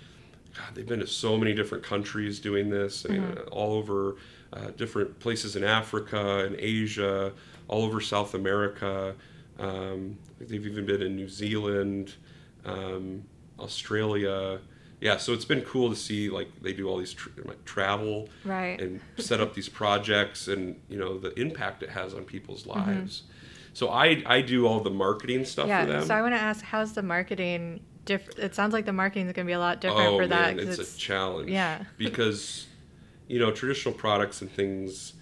Speaker 2: God, they've been to so many different countries doing this.
Speaker 1: Mhm.
Speaker 2: uh, all over uh, different places in Africa and Asia, all over South America. Um, they've even been in New Zealand, um, Australia. Yeah, so it's been cool to see like they do all these tr- like travel
Speaker 1: Right.
Speaker 2: and set up these projects and you know the impact it has on people's
Speaker 1: Mm-hmm.
Speaker 2: So I I do all the marketing stuff
Speaker 1: yeah.
Speaker 2: for them.
Speaker 1: So I want to ask, how's the marketing different? It sounds like the marketing is going to be a lot different
Speaker 2: oh
Speaker 1: for that.
Speaker 2: man,
Speaker 1: 'cause
Speaker 2: it's, a challenge.
Speaker 1: yeah.
Speaker 2: because you know traditional products and things.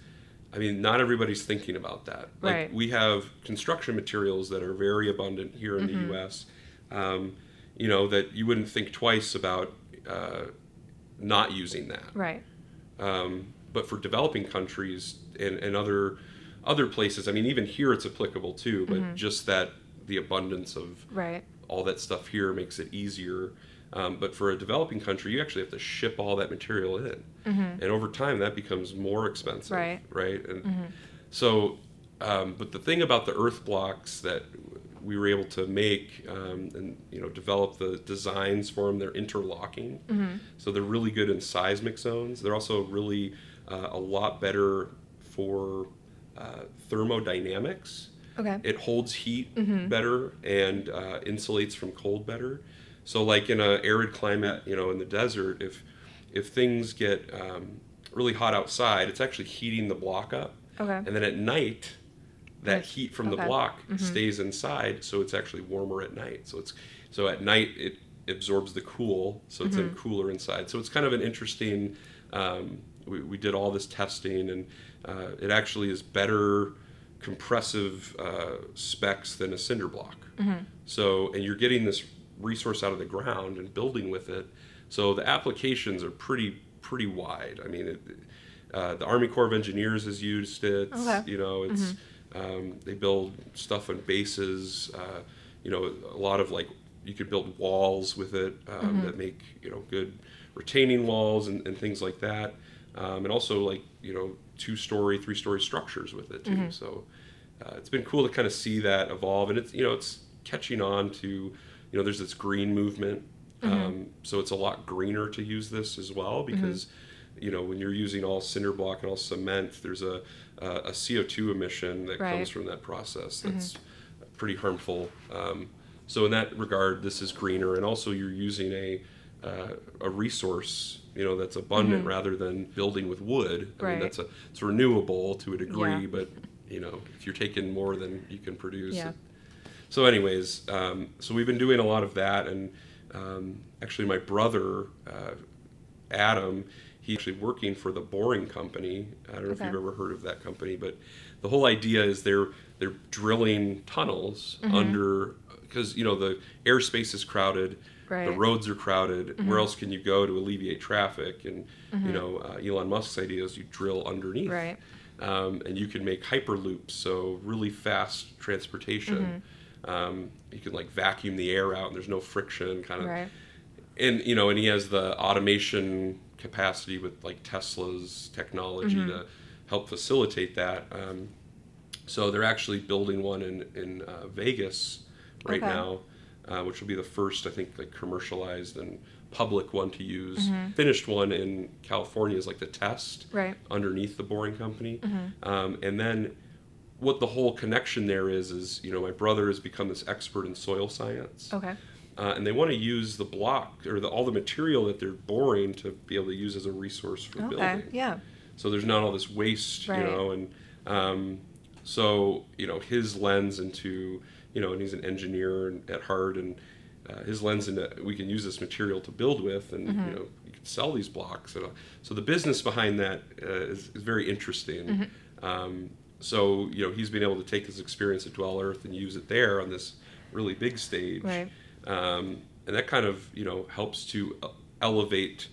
Speaker 2: I mean, not everybody's thinking about that. Like
Speaker 1: Right.
Speaker 2: we have construction materials that are very abundant here in
Speaker 1: Mhm.
Speaker 2: the U.S. Um, you know that you wouldn't think twice about uh, not using that.
Speaker 1: right.
Speaker 2: Um, but for developing countries and, and other other places, I mean, even here it's applicable too. But
Speaker 1: Mhm.
Speaker 2: just that the abundance of
Speaker 1: Right.
Speaker 2: all that stuff here makes it easier. Um, but for a developing country, you actually have to ship all that material in,
Speaker 1: Mm-hmm.
Speaker 2: and over time that becomes more expensive.
Speaker 1: Right.
Speaker 2: Right. And
Speaker 1: Mm-hmm.
Speaker 2: so, um, but the thing about the earth blocks that we were able to make um, and you know develop the designs for them, they're interlocking.
Speaker 1: Mm-hmm.
Speaker 2: So they're really good in seismic zones. They're also really uh, a lot better for uh, thermodynamics.
Speaker 1: Okay.
Speaker 2: It holds heat
Speaker 1: Mhm.
Speaker 2: better and uh, insulates from cold better. So like in an arid climate, you know, in the desert, if if things get um, really hot outside, it's actually heating the block up,
Speaker 1: Okay.
Speaker 2: and then at night, that
Speaker 1: Right.
Speaker 2: heat from the
Speaker 1: Okay.
Speaker 2: block
Speaker 1: Mhm.
Speaker 2: stays inside, so it's actually warmer at night. So it's so at night it absorbs the cool, so it's then
Speaker 1: Mhm.
Speaker 2: cooler inside. So it's kind of an interesting. Um, we, we did all this testing, and uh, it actually is better compressive uh, specs than a cinder block.
Speaker 1: Mm-hmm.
Speaker 2: So, and you're getting this resource out of the ground and building with it. So the applications are pretty pretty wide. I mean, it, uh, the Army Corps of Engineers has used it.
Speaker 1: Okay.
Speaker 2: You know, it's um, they build stuff on bases. Uh, you know, a lot of like you could build walls with it um,
Speaker 1: Mhm.
Speaker 2: that make you know good retaining walls and, and things like that. Um, and also like you know two story, three story structures with it too.
Speaker 1: Mhm.
Speaker 2: So uh, it's been cool to kind of see that evolve, and it's you know it's catching on to you know there's this green movement.
Speaker 1: Mhm.
Speaker 2: Um, so it's a lot greener to use this as well because you know when you're using all cinder block and all cement, there's a a, a CO2 emission that
Speaker 1: Right.
Speaker 2: comes from that process that's pretty harmful. Um, so in that regard, this is greener, and also you're using a uh, a resource, you know, that's abundant
Speaker 1: Mhm.
Speaker 2: rather than building with wood. I
Speaker 1: Right.
Speaker 2: mean, that's a it's renewable to a degree,
Speaker 1: Yeah.
Speaker 2: but you know, if you're taking more than you can produce.
Speaker 1: Yeah.
Speaker 2: it- so, anyways, um, so we've been doing a lot of that, and um, actually, my brother uh, Adam, he's actually working for the Boring Company. I don't know if you've ever heard of that company, but the whole idea is they're they're drilling tunnels
Speaker 1: Mhm.
Speaker 2: under because you know the airspace is crowded, the roads are crowded.
Speaker 1: Mhm.
Speaker 2: Where else can you go to alleviate traffic? And you
Speaker 1: Mhm.
Speaker 2: know, uh, Elon Musk's idea is you drill underneath
Speaker 1: Right.
Speaker 2: um, and you can make hyperloops, so really fast transportation.
Speaker 1: Mm-hmm.
Speaker 2: Um, you can like vacuum the air out, and there's no friction, kind of.
Speaker 1: Right.
Speaker 2: And you know, and he has the automation capacity with like Tesla's technology
Speaker 1: Mhm.
Speaker 2: to help facilitate that. Um, so they're actually building one in in uh, Vegas right
Speaker 1: Okay.
Speaker 2: now, uh, which will be the first, I think, like commercialized and public one to use.
Speaker 1: Mhm.
Speaker 2: Finished one in California is like the test
Speaker 1: Right.
Speaker 2: underneath the boring company.
Speaker 1: Mhm.
Speaker 2: Um, and then what the whole connection there is, is, you know, my brother has become this expert in soil science.
Speaker 1: Okay.
Speaker 2: Uh, and they want to use the block or the, all the material that they're boring to be able to use as a resource for
Speaker 1: Okay.
Speaker 2: building.
Speaker 1: Yeah.
Speaker 2: So there's not all this waste,
Speaker 1: Right.
Speaker 2: you know, and um, so you know his lens into you know, and he's an engineer at heart, and uh, his lens into we can use this material to build with, and
Speaker 1: Mhm.
Speaker 2: you know, you can sell these blocks. And, so the business behind that uh, is, is very interesting.
Speaker 1: Mhm.
Speaker 2: Um, so you know, he's been able to take his experience at Dwell Earth and use it there on this really big stage.
Speaker 1: Right.
Speaker 2: Um, and that kind of you know helps to uh, elevate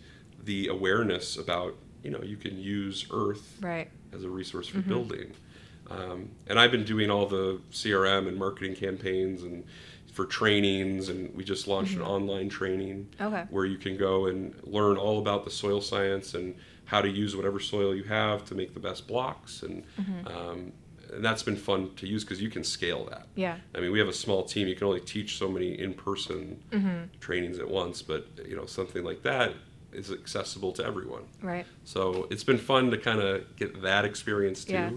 Speaker 2: the awareness about you know you can use Earth
Speaker 1: Right.
Speaker 2: as a resource for building. Um, and I've been doing all the CRM and marketing campaigns and for trainings, and we just launched an online training
Speaker 1: Okay.
Speaker 2: where you can go and learn all about the soil science and how to use whatever soil you have to make the best blocks, and um, and that's been fun to use because you can scale that.
Speaker 1: Yeah.
Speaker 2: I mean, we have a small team. You can only teach so many in-person
Speaker 1: Mm-hmm.
Speaker 2: trainings at once, but you know something like that is accessible to everyone.
Speaker 1: Right.
Speaker 2: So it's been fun to kind of get that experience too,
Speaker 1: Yeah.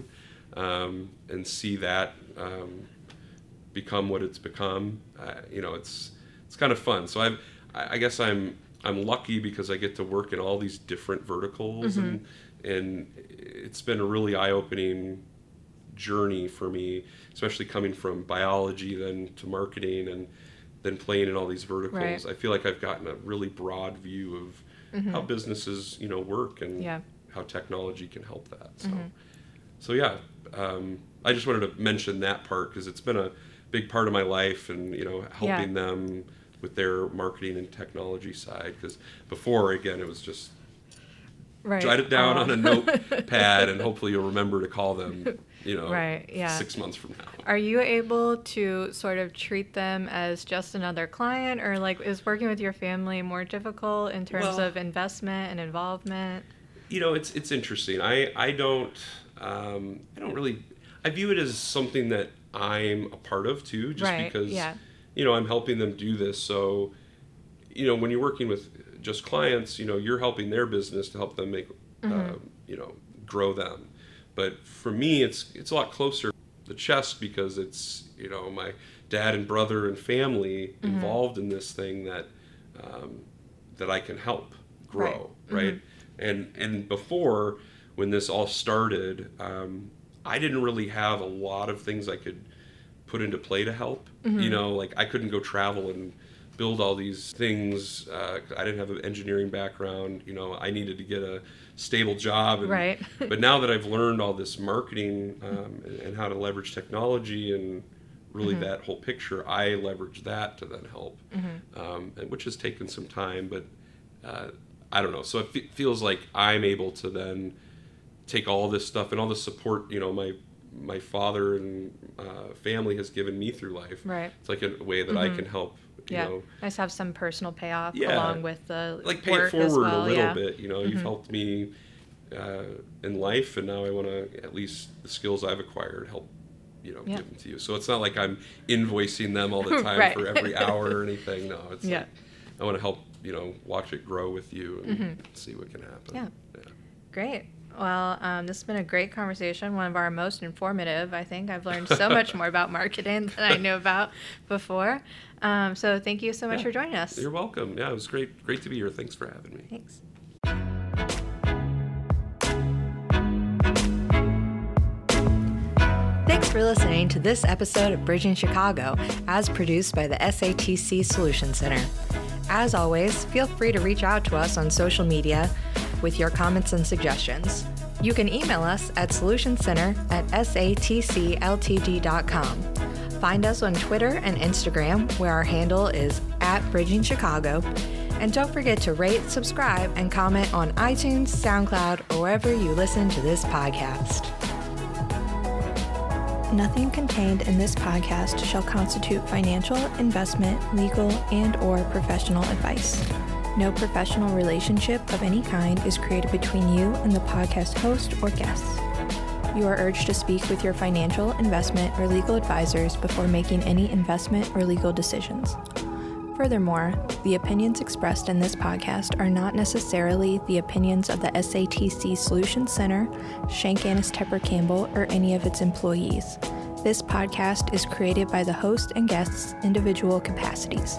Speaker 2: Um, and see that um, become what it's become. Uh, you know, it's it's kind of fun. So I've, I guess I'm I'm lucky because I get to work in all these different verticals, and and it's been a really eye opening journey for me, especially coming from biology then to marketing and then playing in all these verticals.
Speaker 1: Right.
Speaker 2: I feel like I've gotten a really broad view of how businesses, you know, work and
Speaker 1: Yeah.
Speaker 2: how technology can help that. So, so yeah, um, I just wanted to mention that part because it's been a big part of my life and you know helping them with their marketing and technology side. Because before, again, it was just
Speaker 1: Right.
Speaker 2: write it down
Speaker 1: Aw.
Speaker 2: on a notepad and hopefully you'll remember to call them. You know,
Speaker 1: Right, yeah.
Speaker 2: six months from now.
Speaker 1: Are you able to sort of treat them as just another client, or like is working with your family more difficult in terms
Speaker 2: Well-
Speaker 1: of investment and involvement?
Speaker 2: you know it's it's interesting i i don't um i don't really i view it as something that i'm a part of too just
Speaker 1: Right,
Speaker 2: because
Speaker 1: yeah.
Speaker 2: you know i'm helping them do this so you know when you're working with just clients you know you're helping their business to help them make
Speaker 1: Mm-hmm.
Speaker 2: uh, you know grow them but for me it's it's a lot closer the chest because it's you know my dad and brother and family
Speaker 1: Mm-hmm.
Speaker 2: involved in this thing that um, that I can help grow, right? And and before when this all started, um, I didn't really have a lot of things I could put into play to help. You know, like I couldn't go travel and build all these things. Uh, I didn't have an engineering background. You know, I needed to get a stable job. And,
Speaker 1: Right.
Speaker 2: but now that I've learned all this marketing um, and, how to leverage technology and really that whole picture, I leverage that to then help, um, and which has taken some time. But uh, I don't know. So it fe- feels like I'm able to then take all this stuff and all the support you know my my father and uh, family has given me through life.
Speaker 1: Right.
Speaker 2: It's like a way that I can help. You
Speaker 1: Yeah.
Speaker 2: know,
Speaker 1: nice to have some personal payoff
Speaker 2: Yeah.
Speaker 1: along with the
Speaker 2: like pay it forward
Speaker 1: as well.
Speaker 2: a little
Speaker 1: yeah.
Speaker 2: bit. You know, you've helped me uh, in life, and now I want to at least the skills I've acquired help. You know,
Speaker 1: Yeah.
Speaker 2: give them to you. So it's not like I'm invoicing them all the time
Speaker 1: Right.
Speaker 2: for every hour or anything. No, it's
Speaker 1: Yeah.
Speaker 2: like I want to help. You know, watch it grow with you and see what can happen.
Speaker 1: Yeah.
Speaker 2: yeah.
Speaker 1: Great. Well, um, this has been a great conversation. One of our most informative, I think. I've learned so much more about marketing than I knew about before. Um, so thank you so much
Speaker 2: Yeah.
Speaker 1: for joining us.
Speaker 2: You're welcome. Yeah, it was great. Great to be here. Thanks for having me.
Speaker 1: Thanks. Thanks for listening to this episode of Bridging Chicago, as produced by the SATC Solution Center. As always, feel free to reach out to us on social media with your comments and suggestions. You can email us at solutioncenter at satcltd.com. Find us on Twitter and Instagram, where our handle is at Bridging Chicago. And don't forget to rate, subscribe, and comment on iTunes, SoundCloud, or wherever you listen to this podcast. Nothing contained in this podcast shall constitute financial, investment, legal, and or professional advice. No professional relationship of any kind is created between you and the podcast host or guests. You are urged to speak with your financial, investment, or legal advisors before making any investment or legal decisions. Furthermore, the opinions expressed in this podcast are not necessarily the opinions of the SATC Solutions Center, Shank Annis Tepper Campbell, or any of its employees. This podcast is created by the host and guests' individual capacities.